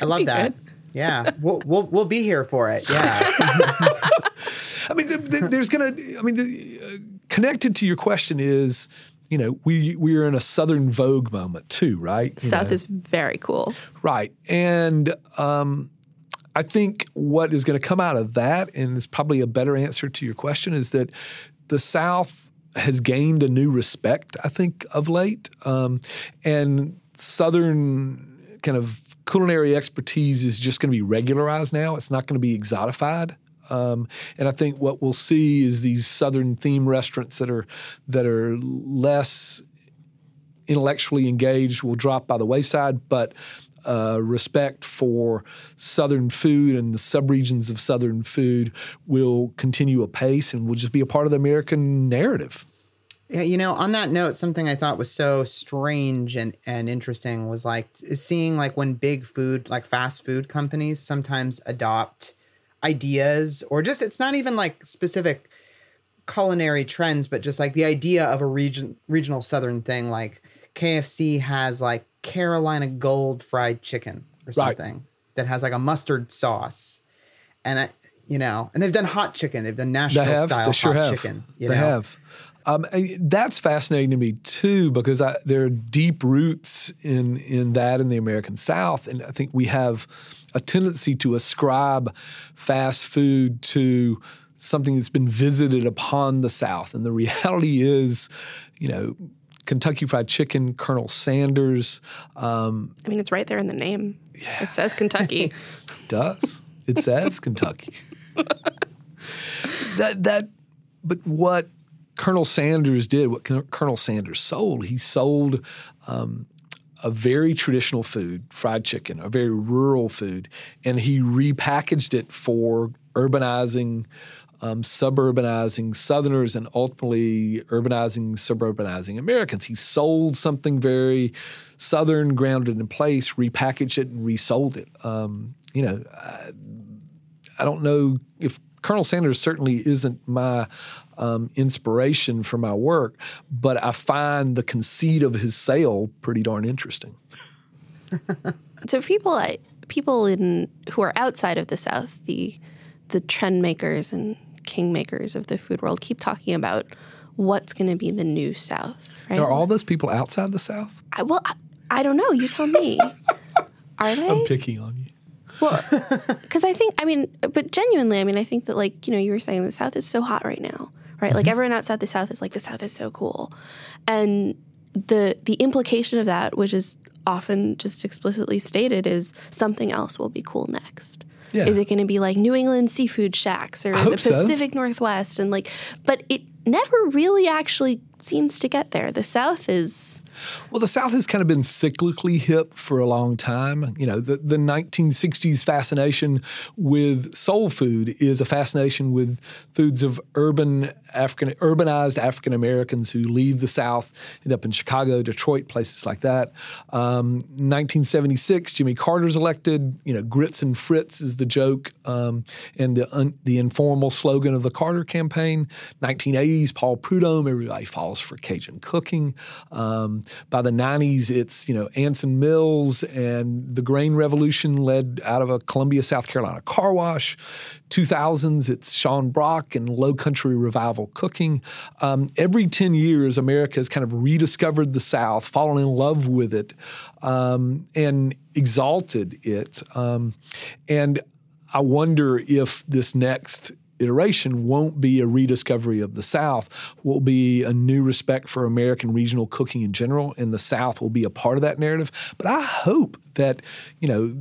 I love that. good. Yeah, we'll, we'll we'll be here for it. Yeah, I mean, th- th- there's going to, I mean, the, uh, connected to your question is, you know, we we are in a Southern Vogue moment too, right? You South know? is very cool. Right. And um, I think what is going to come out of that, and is probably a better answer to your question, is that the South has gained a new respect, I think, of late. Um, and Southern kind of culinary expertise is just going to be regularized now. It's not going to be exotified. Um, and I think what we'll see is these Southern theme restaurants that are that are less intellectually engaged will drop by the wayside, but uh, respect for Southern food and the subregions of Southern food will continue apace and will just be a part of the American narrative. yeah. You know, on that note, something I thought was so strange and and interesting was like seeing like when big food, like fast food companies, sometimes adopt ideas or just it's not even like specific culinary trends, but just like the idea of a region regional Southern thing. Like KFC has like Carolina Gold fried chicken or Right. something that has like a mustard sauce, and I, you know, and they've done hot chicken. They've done They Nashville have, style they sure hot have, chicken. You they know? have. Um, that's fascinating to me too because I, there are deep roots in in that in the American South, and I think we have a tendency to ascribe fast food to something that's been visited upon the South, and the reality is, you know. Kentucky Fried Chicken, Colonel Sanders, um, I mean, it's right there in the name. Yeah. It says Kentucky. does. It says Kentucky. that that, but what Colonel Sanders did, what Col- Colonel Sanders sold, he sold um, a very traditional food, fried chicken, a very rural food, and he repackaged it for urbanizing. Um, suburbanizing Southerners and ultimately urbanizing, suburbanizing Americans. He sold something very Southern, grounded in place, repackaged it, and resold it. Um, you know, I don't know if Colonel Sanders certainly isn't my um, inspiration for my work, but I find the conceit of his sale pretty darn interesting. so people, people in who are outside of the South, the the trend makers and king makers of the food world, keep talking about what's going to be the new South. Right? Are all those people outside the South? I, well, I, I don't know. You tell me. Are they? I'm picking on you. Well, because I think, I mean, but genuinely, I mean, I think that, like, you know, you were saying the South is so hot right now, right? Like, mm-hmm. everyone outside the South is like, the South is so cool. And the the implication of that, which is often just explicitly stated is something else will be cool next. Yeah. Is it going to be like New England seafood shacks or the hope so. Pacific Northwest and like but it never really actually seems to get there. The South is Well, the South has kind of been cyclically hip for a long time. You know, the, the 1960s fascination with soul food is a fascination with foods of urban African, urbanized African Americans who leave the South, end up in Chicago, Detroit, places like that. Um, 1976, Jimmy Carter's elected. You know, grits and Fritz is the joke um, and the un, the informal slogan of the Carter campaign. 1980s, Paul Prudhomme, everybody falls for Cajun cooking. Um, by the 90s, it's you know Anson Mills and the grain revolution led out of a Columbia, South Carolina car wash. 2000s, it's Sean Brock and low country revival cooking. Um, every 10 years, America has kind of rediscovered the South, fallen in love with it, um, and exalted it. Um, and I wonder if this next iteration won't be a rediscovery of the South, will be a new respect for American regional cooking in general, and the South will be a part of that narrative. But I hope that, you know,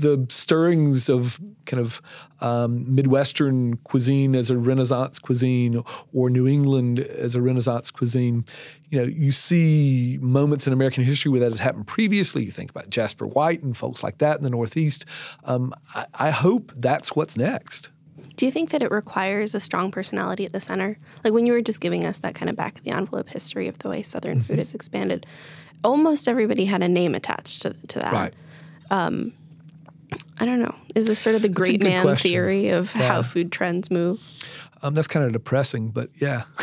the stirrings of kind of um, Midwestern cuisine as a Renaissance cuisine or New England as a Renaissance cuisine. You know, you see moments in American history where that has happened previously. You think about Jasper White and folks like that in the Northeast. Um, I, I hope that's what's next. Do you think that it requires a strong personality at the center? Like when you were just giving us that kind of back of the envelope history of the way Southern Mm-hmm. food has expanded, almost everybody had a name attached to, to that. Right. I don't know. Is this sort of the great man question. theory of Yeah. how food trends move? Um, that's kind of depressing, but yeah.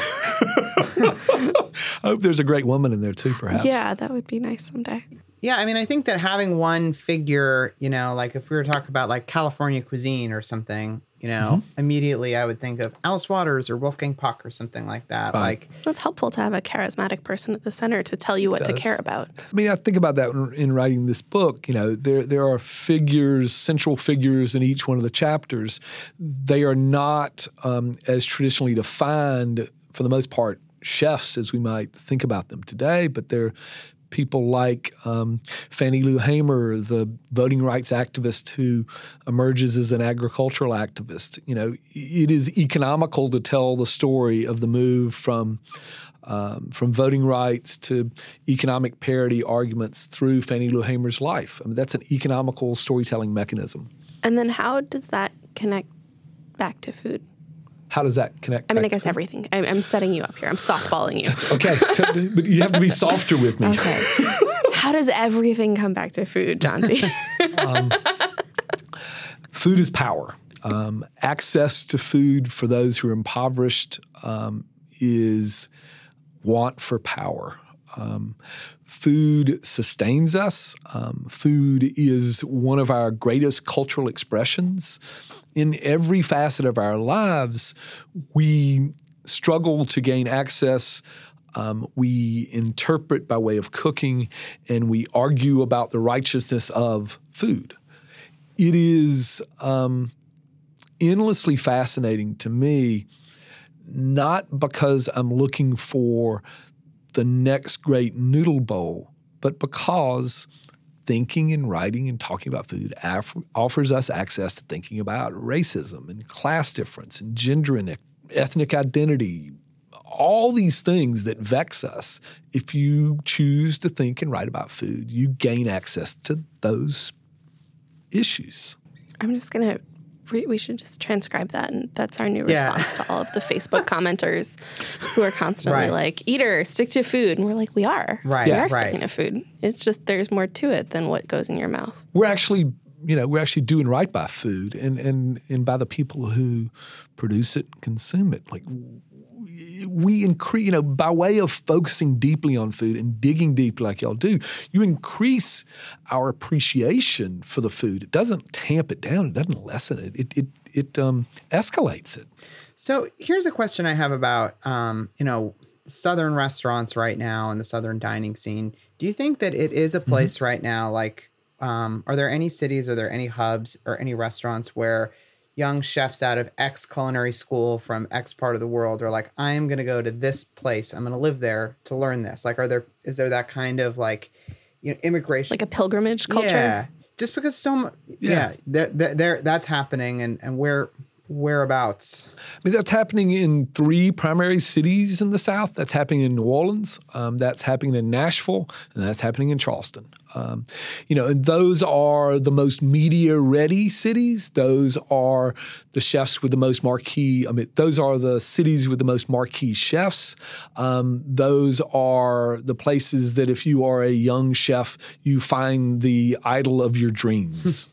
I hope there's a great woman in there too, perhaps. Yeah, that would be nice someday. Yeah, I mean, I think that having one figure, you know, like if we were to talk about like California cuisine or something, you know, Mm-hmm. immediately I would think of Alice Waters or Wolfgang Puck or something like that. Right. Like, Well, it's helpful to have a charismatic person at the center to tell you what to care about. I mean, I think about that in, in writing this book. You know, there there are figures, central figures in each one of the chapters. They are not um, as traditionally defined, for the most part, chefs as we might think about them today, but they're people like um, Fannie Lou Hamer, the voting rights activist who emerges as an agricultural activist. You know, it is economical to tell the story of the move from um, from voting rights to economic parity arguments through Fannie Lou Hamer's life. I mean, that's an economical storytelling mechanism. And then how does that connect back to food? How does that connect? I mean, I guess everything. I'm, I'm setting you up here. I'm softballing you. Okay, t- but you have to be softer with me. Okay. How does everything come back to food, John T? food is power. Um, access to food for those who are impoverished um, is want for power. Um, food sustains us. Um, food is one of our greatest cultural expressions. In every facet of our lives, we struggle to gain access. Um, we interpret by way of cooking, and we argue about the righteousness of food. It is um, endlessly fascinating to me, not because I'm looking for the next great noodle bowl, but because thinking and writing and talking about food aff- offers us access to thinking about racism and class difference and gender and ethnic identity, all these things that vex us. If you choose to think and write about food, you gain access to those issues. I'm just going to, we, we should just transcribe that. And that's our new Yeah. response to all of the Facebook commenters who are constantly Right. like, eater, stick to food. And we're like, we are. Right, We Yeah. are right. sticking to food. It's just there's more to it than what goes in your mouth. we're actually you know we're actually doing right by food and and and by the people who produce it and consume it like we increase you know by way of focusing deeply on food and digging deep like y'all do you increase our appreciation for the food it doesn't tamp it down it doesn't lessen it it it, it um, escalates it So here's a question I have about, um, you know, Southern restaurants right now and the Southern dining scene. Do you think that it is a place right now? Like, um, are there any cities, are there any hubs or any restaurants where young chefs out of X culinary school from X part of the world are like, I am going to go to this place. I'm going to live there to learn this. Like, are there, is there that kind of like, you know immigration like a pilgrimage culture. Yeah, just because so much. Yeah, Yeah. there, there, there, that's happening, and and where whereabouts? I mean, that's happening in three primary cities in the South. That's happening in New Orleans. Um, that's happening in Nashville, and that's happening in Charleston. Um, you know, and those are the most media-ready cities. Those are the chefs with the most marquee. I mean, those are the cities with the most marquee chefs. Um, those are the places that, if you are a young chef, you find the idol of your dreams.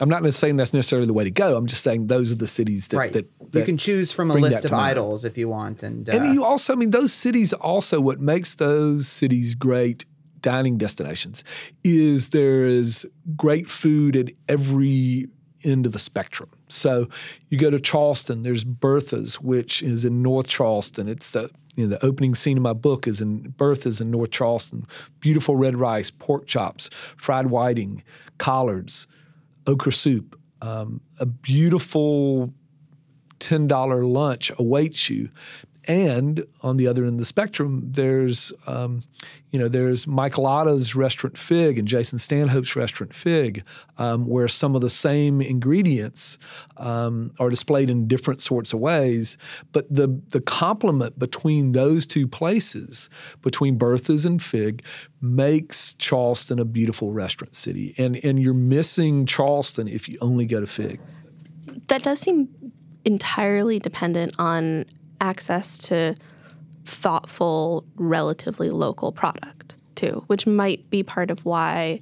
I'm not saying that's necessarily the way to go. I'm just saying those are the cities that, Right, that, you can choose from a list of to mind. idols if you want, and, uh, And you also, I mean, those cities also, what makes those cities great dining destinations is there is great food at every end of the spectrum. So you go to Charleston, there's Bertha's, which is in North Charleston. It's the you know, the opening scene of my book is in Bertha's in North Charleston. Beautiful red rice, pork chops, fried whiting, collards, okra soup, um, a beautiful $10 lunch awaits you. And on the other end of the spectrum, there's, um, you know, there's Mike Lata's restaurant Fig and Jason Stanhope's restaurant Fig, um, where some of the same ingredients um, are displayed in different sorts of ways. But the the complement between those two places, between Bertha's and Fig, makes Charleston a beautiful restaurant city. And and you're missing Charleston if you only go to Fig. That does seem entirely dependent on access to thoughtful, relatively local product, too, which might be part of why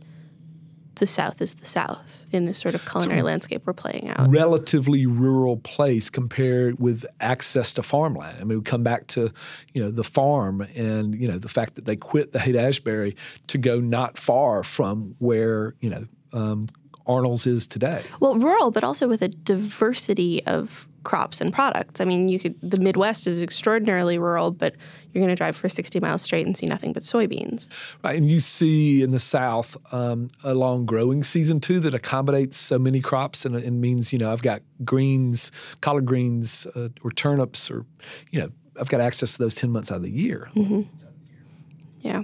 the South is the South in this sort of culinary landscape we're playing out. relatively rural place compared with access to farmland. I mean, we come back to you know the farm and you know the fact that they quit the Haight Ashbury to go not far from where you know um, Arnold's is today. Well, rural, but also with a diversity of crops and products. I mean, you could the Midwest is extraordinarily rural, but you're going to drive for 60 miles straight and see nothing but soybeans. Right, and you see in the South um, a long growing season too that accommodates so many crops and, and means you know I've got greens, collard greens, uh, or turnips, or you know I've got access to those ten months out of the year. Yeah.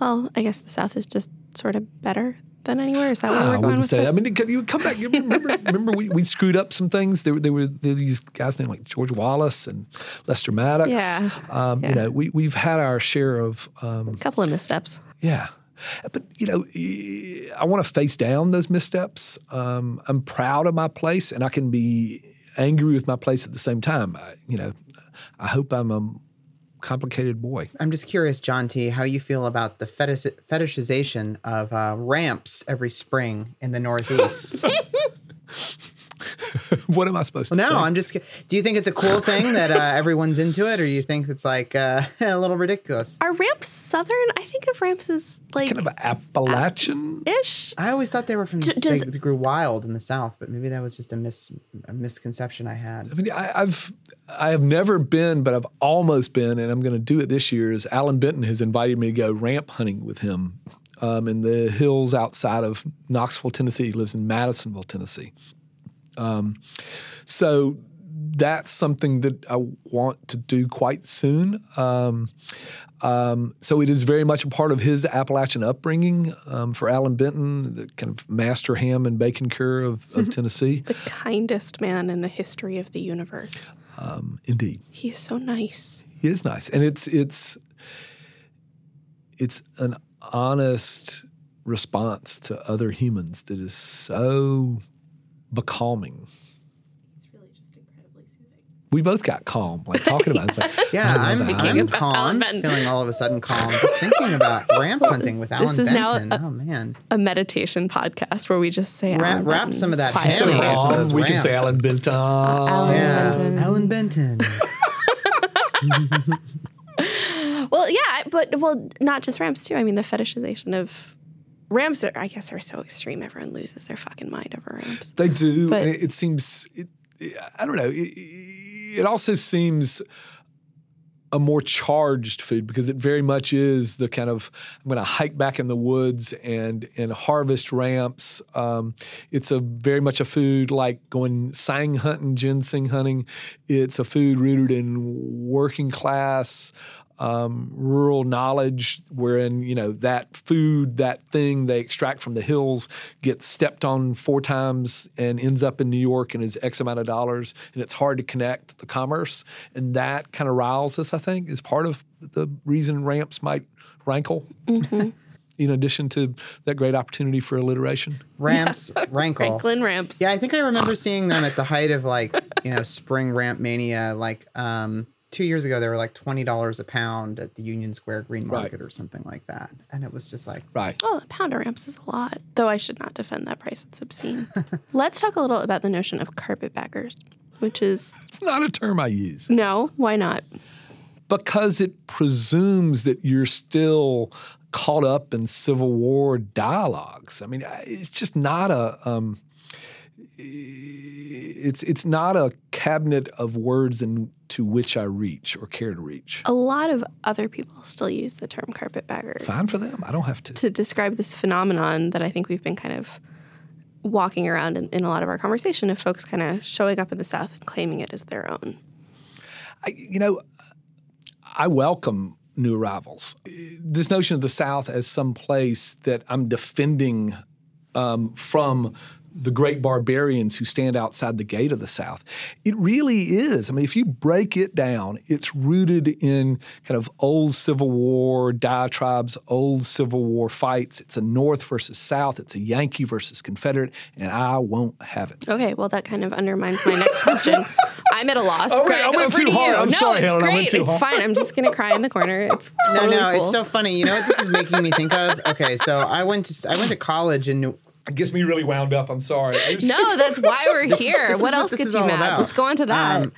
Well, I guess the South is just sort of better than anywhere. Is that where we're I going wouldn't with say. this? I mean, you come back. You remember? remember, we, we screwed up some things. There, were- there were there were these guys named like George Wallace and Lester Maddox. Yeah. Um, You know, we we've had our share of um, a couple of missteps. yeah. But you know, I want to face down those missteps. Um, I'm proud of my place, and I can be angry with my place at the same time. I, you know, I hope I'm a complicated boy. I'm just curious, John T, how you feel about the fetish- fetishization of uh, ramps every spring in the Northeast. what am I supposed to no, say? No, I'm just. Do you think it's a cool thing that uh, everyone's into it, or do you think it's like uh, a little ridiculous? Are ramps southern? I think of ramps as like kind of Appalachian. ish. I always thought they were from. D- the does- they grew wild in the South, but maybe that was just a mis a misconception I had. I mean, I, I've I have never been, but I've almost been, and I'm going to do it this year. Is Allan Benton has invited me to go ramp hunting with him um, in the hills outside of Knoxville, Tennessee. He lives in Madisonville, Tennessee. Um, so that's something that I want to do quite soon. Um, um, so it is very much a part of his Appalachian upbringing um, for Allan Benton, the kind of master ham and bacon cure of, of Tennessee. The kindest man in the history of the universe. Um, indeed. He's so nice. He is nice, and it's it's it's an honest response to other humans that is so becalming. He's really just incredibly soothing. We both got calm, like talking about it. It's like, Yeah, I'm, I'm- I'm calm, feeling all of a sudden calm, just thinking about ramp hunting with Allan is now Benton. a- oh man, A meditation podcast where we just say Ra- Allan wrap Benton some of that quietly. ham around some of those we can say. Allan Benton. Allan yeah, Benton. Allan Benton. Well, yeah, but well, not just ramps too. I mean, the fetishization of ramps are, I guess, are so extreme. Everyone loses their fucking mind over ramps. They do, But- and it, it seems. It, I don't know. It, it also seems a more charged food because it very much is the kind of I'm going to hike back in the woods and and harvest ramps. Um, it's a very much a food like going sang hunting, ginseng hunting. It's a food rooted in working class um, rural knowledge, wherein you know that food, that thing they extract from the hills, gets stepped on four times and ends up in New York and is X amount of dollars, and it's hard to connect the commerce, and that kind of riles us. I think is part of the reason ramps might rankle. Mm-hmm. in addition to that great opportunity for alliteration. Ramps, rankle. Franklin ramps. Yeah, I think I remember seeing them at the height of like, you know, spring ramp mania. Like um, two years ago, they were like $20 a pound at the Union Square Green Right. Market or something like that. And it was just like, Right. Oh, a pound of ramps is a lot. Though I should not defend that price. It's obscene. Let's talk a little about the notion of carpetbaggers, which is It's not a term I use no, why not? because it presumes that you're still caught up in Civil War dialogues. I mean, it's just not a. Um, it's it's not a cabinet of words into which I reach or care to reach. A lot of other people still use the term carpetbagger Fine for them. I don't have to. to describe this phenomenon that I think we've been kind of walking around in, in a lot of our conversation of folks kind of showing up in the South and claiming it as their own. I, you know, I welcome new arrivals. This notion of the South as some place that I'm defending um, from the great barbarians who stand outside the gate of the South. It really is. I mean, if you break it down, it's rooted in kind of old Civil War diatribes, old Civil War fights. It's a North versus South. It's a Yankee versus Confederate, and I won't have it. Okay, well, that kind of undermines my next question. I'm at a loss. Oh, Greg, I went over too to hard. you. I'm no, sorry, it's Helen, I great. went too it's hard. fine. I'm just going to cry in the corner. It's no, totally no, cool. it's so funny. You know what this is making me think of? Okay, so I went to I went to college in New It gets me really wound up. I'm sorry. Just- No, that's why we're here. this is what what else this gets you mad? about. Let's go on to that. Um,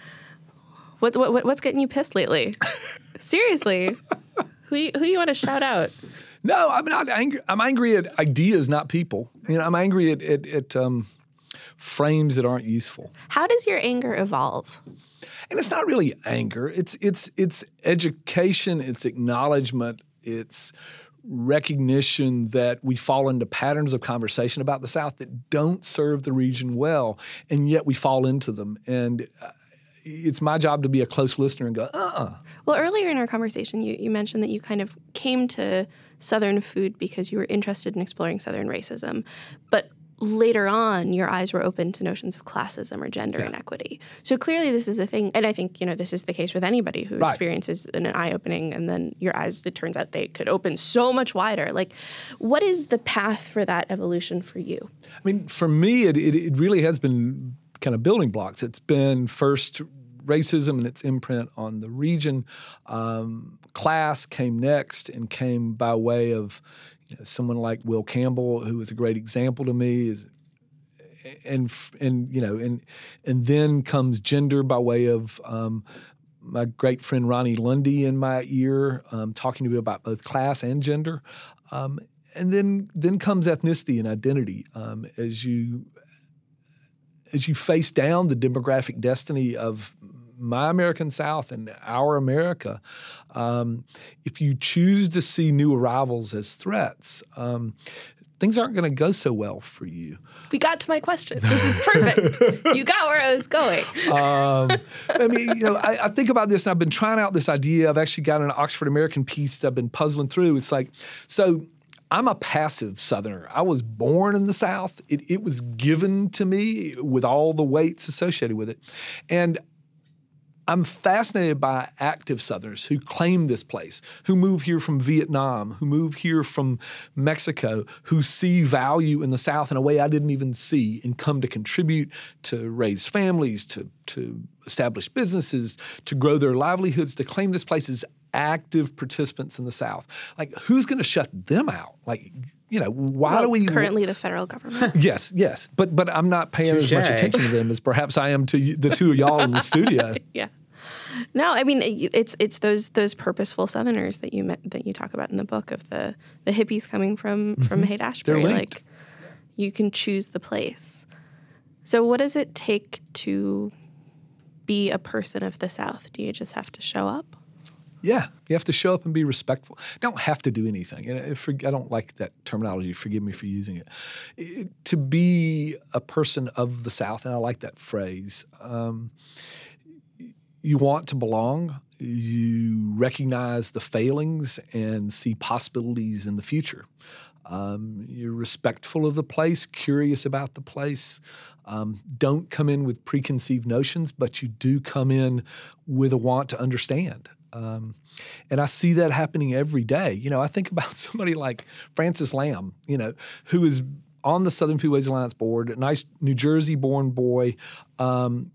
what, what, what- what's getting you pissed lately? Seriously. Who, who do you want to shout out? No, I'm not angry. I'm angry at ideas, not people. You know, I'm angry at, at, at um, frames that aren't useful. How does your anger evolve? And it's not really anger. It's it's it's education. It's acknowledgement. It's recognition that we fall into patterns of conversation about the South that don't serve the region well, and yet we fall into them. And uh, it's my job to be a close listener and go, uh-uh. Well, earlier in our conversation, you, you mentioned that you kind of came to Southern food because you were interested in exploring Southern racism. But later on, your eyes were open to notions of classism or gender inequity. So clearly, this is a thing. And I think, you know, this is the case with anybody who Right. experiences an eye opening and then your eyes, it turns out they could open so much wider. Like, what is the path for that evolution for you? I mean, for me, it, it, it really has been kind of building blocks. It's been first racism and its imprint on the region. Um, class came next and came by way of someone like Will Campbell, who was a great example to me. Is and and you know and and then comes gender by way of um, my great friend Ronni Lundy in my ear, um, talking to me about both class and gender, um, and then then comes ethnicity and identity um, as you as you face down the demographic destiny of my American South and our America, um, if you choose to see new arrivals as threats, um, things aren't going to go so well for you. We got to my question. This is perfect. you got where I was going. Um, I mean, you know, I, I think about this and I've been trying out this idea. I've actually got an Oxford American piece that I've been puzzling through. It's like, so I'm a passive Southerner. I was born in the South. It, it was given to me with all the weights associated with it. And I'm fascinated by active Southerners who claim this place, who move here from Vietnam, who move here from Mexico, who see value in the South in a way I didn't even see and come to contribute, to raise families, to, to establish businesses, to grow their livelihoods, to claim this place as active participants in the South. Like, who's going to shut them out? Like, you know, why Well, do we currently the federal government? Yes, yes, but but I'm not paying as much attention to them as perhaps I am to you, the two of y'all in the studio. yeah. No, I mean it's it's those those purposeful Southerners that you met, that you talk about in the book of the the hippies coming from from Haight Ashbury. Mm-hmm. Like you can choose the place. So what does it take to be a person of the South? Do you just have to show up? Yeah, you have to show up and be respectful. You don't have to do anything. And if, I don't like that terminology. Forgive me for using it. It- to be a person of the South, and I like that phrase. Um, you want to belong. You recognize the failings and see possibilities in the future. Um, you're respectful of the place, curious about the place. Um, don't come in with preconceived notions, but you do come in with a want to understand. Um, and I see that happening every day. You know, I think about somebody like Francis Lam, you know, who is on the Southern Foodways Alliance board, a nice New Jersey born boy, um,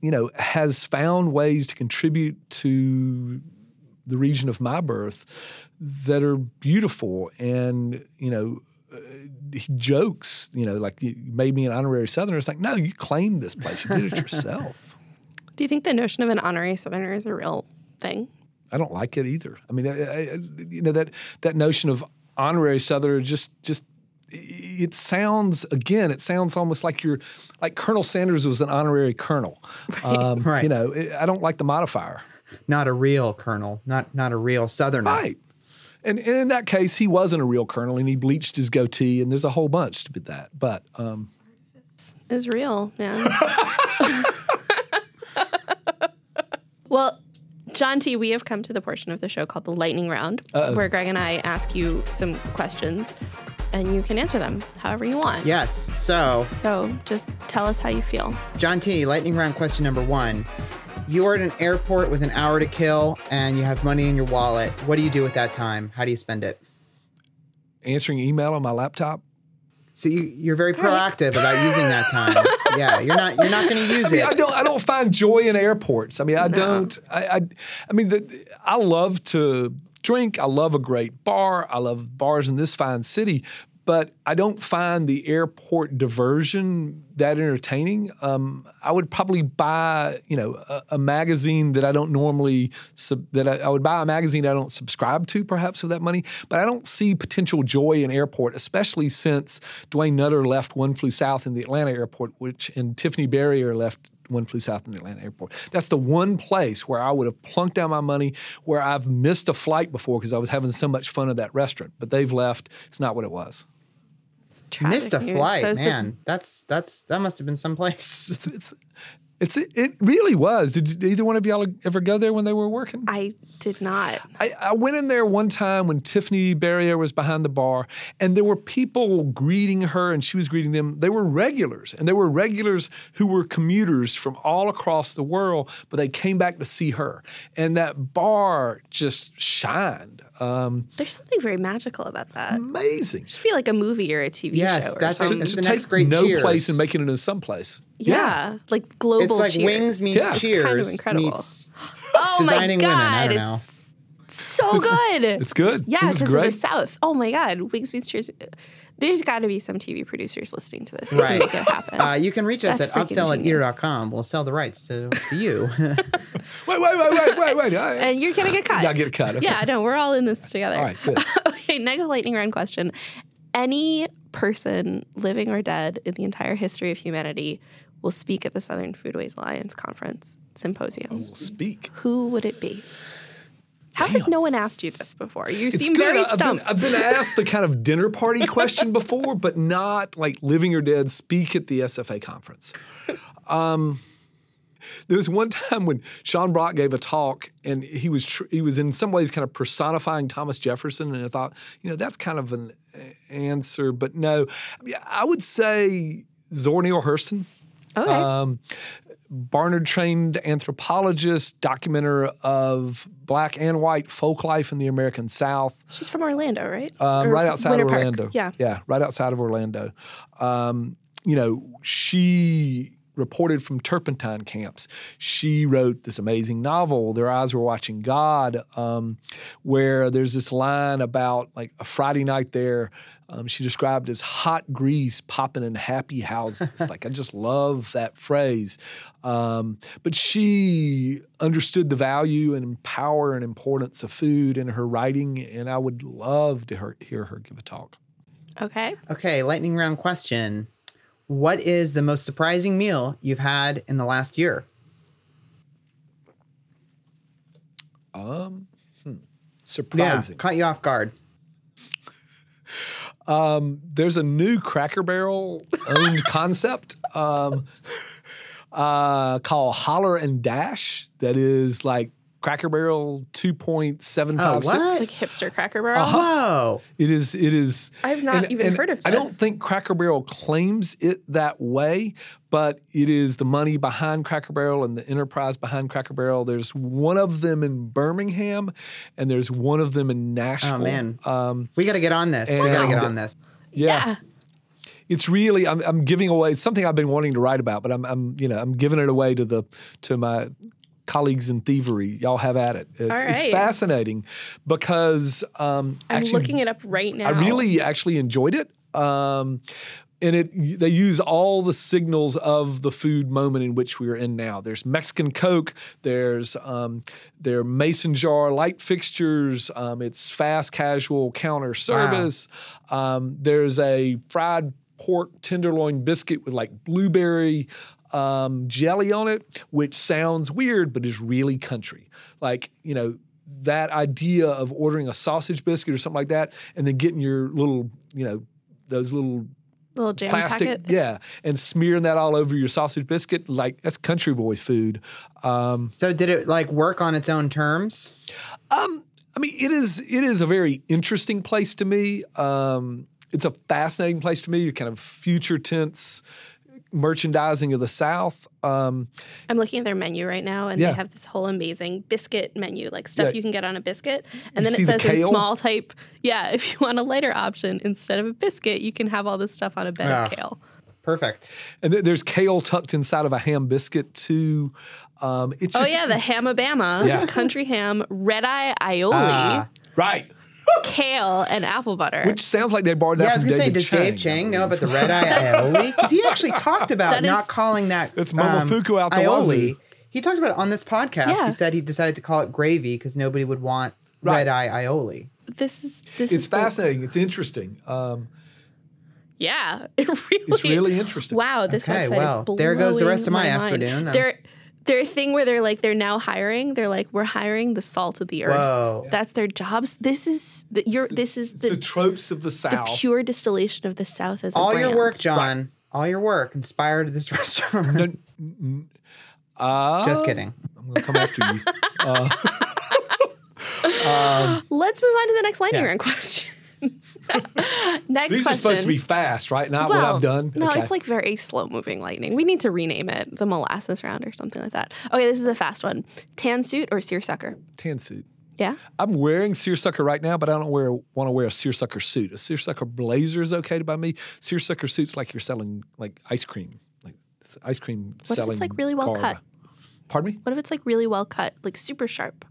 you know, has found ways to contribute to the region of my birth that are beautiful. And, you know, uh, he jokes, you know, like you made me an honorary Southerner. It's like, no, you claimed this place. You did it yourself. Do you think the notion of an honorary Southerner is a real thing? I don't like it either. I mean, I, I, you know that that notion of honorary Southerner just just it sounds again. It sounds almost like you're like Colonel Sanders was an honorary colonel. Um, Right. You know, I don't like the modifier. Not a real colonel, not not a real southerner. Right. And, and in that case, he wasn't a real colonel, and he bleached his goatee, and there's a whole bunch to be that. But um, Is real, man. well, John T, we have come to the portion of the show called the lightning round, where Greg and I ask you some questions, and you can answer them however you want. Yes. So, So just tell us how you feel. John T, lightning round question number one. You are at an airport with an hour to kill and you have money in your wallet. What do you do with that time? How do you spend it? answering email on my laptop. So you, you're very proactive about using that time. yeah, you're not you're not going to use I, mean, it. I don't. I don't find joy in airports. I mean, I don't. I. I, I mean, the, I love to drink. I love a great bar. I love bars in this fine city. But I don't find the airport diversion that entertaining. Um, I would probably buy, you know, a, a magazine that I don't normally sub, that I, I would buy a magazine I don't subscribe to, perhaps with that money. But I don't see potential joy in airport, especially since Duane Nutter left One Flew South in the Atlanta airport, which and Tiffanie Barriere left one flew south in the Atlanta airport. That's the one place where I would have plunked down my money, where I've missed a flight before because I was having so much fun at that restaurant. But they've left. It's not what it was. Tragic Missed a flight, Those the- man. That's that's that must have been someplace. It's it's it's it really was. Did either one of y'all ever go there when they were working? I did not. I, I went in there one time when Tiffanie Barriere was behind the bar, and there were people greeting her, and she was greeting them. They were regulars, and they were regulars who were commuters from all across the world, but they came back to see her. And that bar just shined. Um, There's something very magical about that. Amazing. It should be like a movie or a TV Yes, show. Or that's- something. It's to the take next great no Cheers. place and making it in some place. yeah, like global. It's like cheers. Wings meets Yeah. It's Cheers kind of incredible. meets Oh designing my women. god, I don't know. it's so good. It's good. Yeah, it was because of the. South. Oh my God, Wings meets Cheers. There's got to be some TV producers listening to this. who Right. Make it happen. Uh, you can reach us That's at freaking upsell at genius. eater.com. We'll sell the rights to, to you. Wait, wait, wait, wait, wait, wait. And you're gonna get cut. I get cut. Okay. Yeah, no, we're all in this together. All right, good. okay, next lightning round question. Any person, living or dead, in the entire history of humanity will speak at the Southern Foodways Alliance Conference Symposium. We'll speak. Who would it be? How has no one asked you this before? You It's seem good. very I've been, stumped. I've been asked the kind of dinner party question before, but not like living or dead speak at the SFA conference. Um, there was one time when Sean Brock gave a talk, and he was tr- he was in some ways kind of personifying Thomas Jefferson, and I thought, you know, that's kind of an answer, but no, I, I would say Zora Neale Hurston. okay. Um, Barnard trained anthropologist, documenter of black and white folk life in the American South. She's from Orlando, right? Um, right outside Winter of Park. Orlando. Yeah. Yeah, right outside of Orlando. Um, you know, she reported from turpentine camps. She wrote this amazing novel, Their Eyes Were Watching God, um, where there's this line about like a Friday night there. Um, she described as hot grease popping in happy houses. like, I just love that phrase. Um, but she understood the value and power and importance of food in her writing, and I would love to her, hear her give a talk. Okay. okay, lightning round question. What is the most surprising meal you've had in the last year? Um, hmm. Yeah, surprising. caught you off guard. Um, there's a new Cracker Barrel owned concept. Um, uh, called Holler and Dash that is like Cracker Barrel 2.756. Oh, what? Like hipster Cracker Barrel. Uh-huh. Whoa. It is. It is. I've not even heard of it. I don't think Cracker Barrel claims it that way, but it is the money behind Cracker Barrel and the enterprise behind Cracker Barrel. There's one of them in Birmingham, and there's one of them in Nashville. Oh man. Um, we got to get on this. We got to get on this. yeah. It's really. I'm, I'm giving away it's something I've been wanting to write about, but I'm. I'm. You know. I'm giving it away to the to my colleagues in thievery. Y'all have at it. It's, it's fascinating because um, I'm actually looking it up right now. I really actually enjoyed it. Um, and it they use all the signals of the food moment in which we are in now. There's Mexican Coke. There's um, there are mason jar light fixtures. Um, it's fast casual counter service. Um, there's a fried pork tenderloin biscuit with like blueberry um, jelly on it, which sounds weird but is really country. Like you know that idea of ordering a sausage biscuit or something like that, and then getting your little, you know, those little little jam plastic, packet. yeah, and smearing that all over your sausage biscuit, like that's country boy food. Um, So did it like work on its own terms? I mean, it is it is a very interesting place to me. Um, it's a fascinating place to me. Kind of future tense merchandising of the South. Um, I'm looking at their menu right now, and Yeah. they have this whole amazing biscuit menu, like stuff Yeah. you can get on a biscuit. And You then see it the says in small type, yeah, if you want a lighter option instead of a biscuit, you can have all this stuff on a bed Ah. of kale. Perfect. and th- there's kale tucked inside of a ham biscuit too. Um, it's Oh just, yeah, the Hamabama, Yeah. country ham, red eye aioli, Ah. right. kale, and apple butter. Which sounds like they borrowed that Yeah, I was from gonna say, does Dave Chang, I Chang know about the red eye aioli? Because he actually talked about That is- not calling that. It's Momofuku out the aioli. wazoo. He talked about it on this podcast. Yeah. He said he decided to call it gravy because nobody would want Right. red eye aioli. this is this It's is the- fascinating. It's interesting. Um, Yeah, it really. it's really interesting. Wow, this Okay, website well, is there goes the rest of blowing my afternoon. I'm- Their their thing where they're like they're now hiring. They're like we're hiring the salt of the earth. Whoa. That's their jobs. This is the, your. This is It's the, the tropes of the South. the pure distillation of the South as a All your work, John. All your work inspired this restaurant. Uh, Just kidding. I'm gonna come after you. Let's move on to the next lightning Yeah. round question. next These question. are supposed to be fast, right? Not what I've done. No, Okay. it's like very slow moving lightning. We need to rename it the molasses round or something like that. Okay, this is a fast one. Tan suit or seersucker? tan suit. Yeah. I'm wearing seersucker right now, but I don't wear want to wear a seersucker suit. A seersucker blazer is okay by me. Seersucker suits like you're selling like ice cream, like ice cream What if it's like really well garb. cut? Pardon me. What if it's like really well cut, like super sharp?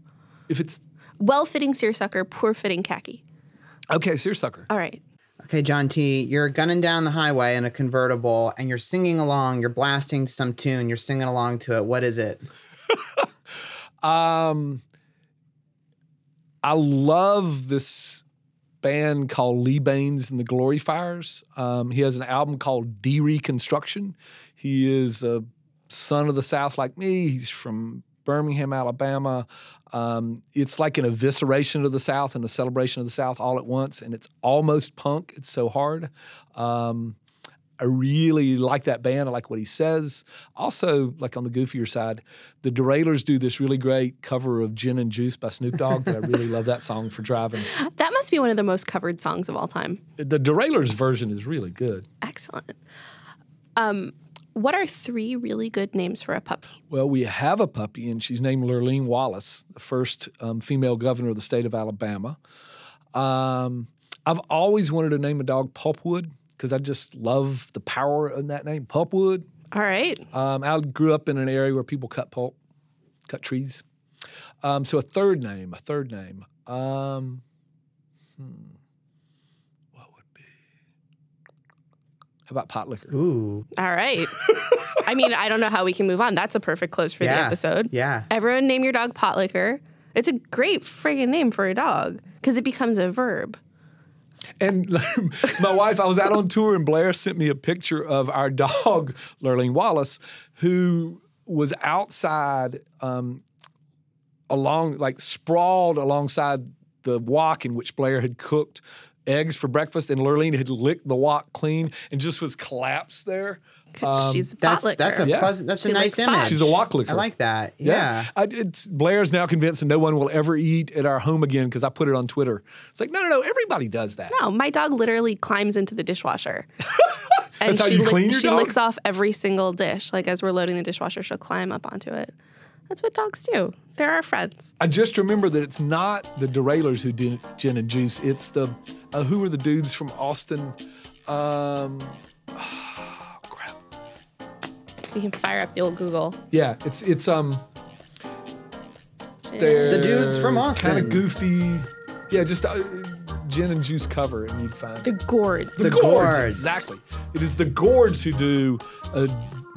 If it's Well fitting seersucker, poor fitting khaki. Okay, seersucker. All right. Okay, John T, you're gunning down the highway in a convertible and you're singing along, you're blasting some tune, you're singing along to it. What is it? Um, I love this band called Lee Bains and the Glory Fires. Um, he has an album called Dereconstruction. He is a son of the South like me. He's from Birmingham, Alabama. Um, it's like an evisceration of the South and a celebration of the South all at once, and it's almost punk. It's so hard. Um, I really like that band. I like what he says. Also, like on the goofier side, the Derailers do this really great cover of Gin and Juice by Snoop Dogg. that I really love that song for driving. That must be one of the most covered songs of all time. The Derailers version is really good. Excellent. Um, what are three really good names for a puppy? Well, we have a puppy, and she's named Lurleen Wallace, the first um, female governor of the state of Alabama. Um, I've always wanted to name a dog Pulpwood because I just love the power in that name, Pulpwood. All right. Um, I grew up in an area where people cut pulp, cut trees. Um, so a third name, a third name. Um, hmm, what would be? How about pot liquor? Ooh. All right. I mean, I don't know how we can move on. That's a perfect close for the Yeah. episode. Yeah. Everyone name your dog pot liquor. It's a great friggin' name for a dog because it becomes a verb. And my wife, I was out on tour, and Blair sent me a picture of our dog, Lurleen Wallace, who was outside, um, along like sprawled alongside the wok in which Blair had cooked eggs for breakfast, and Lurleen had licked the wok clean and just was collapsed there. She's um, a pot That's licker. that's a Yeah. pleasant. That's She a nice likes pot. image. She's a wok licker. I like that. Yeah. I, it's, Blair's now convinced that no one will ever eat at our home again because I put it on Twitter. It's like, no, no, no, everybody does that. No, my dog literally climbs into the dishwasher. and how she you clean your she dog? licks off every single dish. Like as we're loading the dishwasher, she'll climb up onto it. That's what dogs do. They're our friends. I just remember that it's not the derailers who did gin and juice. It's the uh, who were the dudes from Austin? Um, crap. You can fire up the old Google. Yeah, it's it's um. They're The dudes from Austin. Kind of goofy. Yeah, just uh, gin and juice cover, and you'd find The gourds. the, The gourds. Gourds. Exactly. It is the gourds who do a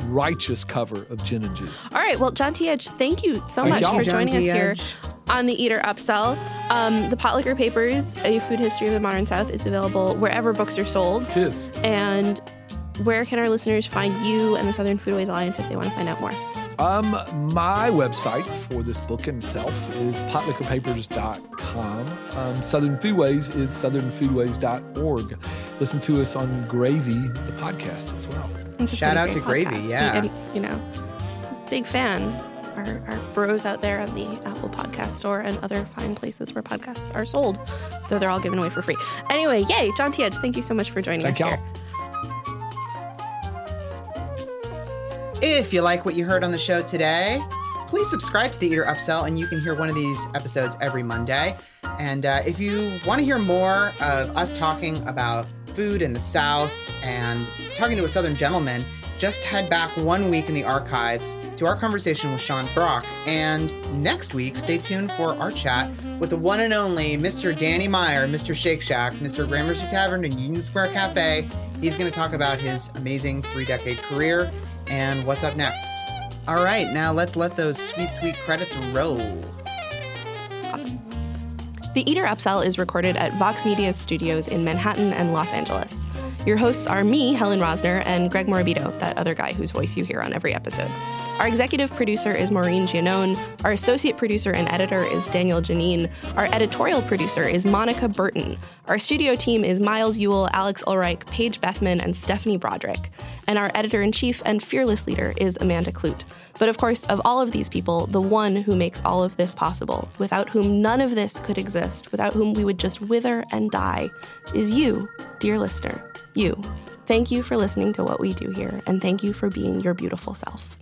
righteous cover of gin and juice. All right. Well, John T. Edge, thank you so Thank much y'all. for John joining us T. here on the Eater Upsell. Um, the Potlikker Papers, A Food History of the Modern South, is available wherever books are sold. Tis. And where can our listeners find you and the Southern Foodways Alliance if they want to find out more? Um, my website for this book itself is potlikkerpapers.com. Um, Southern Foodways is southernfoodways.org. Listen to us on Gravy, the podcast as well. It's Shout out to great Gravy, podcast. yeah. We- and, you know, big fan. Our, our bros out there on the Apple Podcast Store and other fine places where podcasts are sold, though they're all given away for free. Anyway, yay, John T. Edge, thank you so much for joining Thank us y'all. here. If you like what you heard on the show today, please subscribe to the Eater Upsell, and you can hear one of these episodes every Monday. And uh, if you want to hear more of us talking about food in the South and talking to a Southern gentleman, just head back one week in the archives to our conversation with Sean Brock. And next week, stay tuned for our chat with the one and only Mr. Danny Meyer, Mr. Shake Shack, Mr. Gramercy Tavern and Union Square Cafe. He's going to talk about his amazing three decade career and what's up next. All right, now let's let those sweet, sweet credits roll. The Eater Upsell is recorded at Vox Media studios in Manhattan and Los Angeles. Your hosts are me, Helen Rosner, and Greg Morabito, that other guy whose voice you hear on every episode. Our executive producer is Maureen Gianone. Our associate producer and editor is Daniel Janine. Our editorial producer is Monica Burton. Our studio team is Miles Ewell, Alex Ulreich, Paige Bethman, and Stephanie Broderick. And our editor in chief and fearless leader is Amanda Kludt. But of course, of all of these people, the one who makes all of this possible, without whom none of this could exist, without whom we would just wither and die, is you, dear listener. You. Thank you for listening to what we do here, and thank you for being your beautiful self.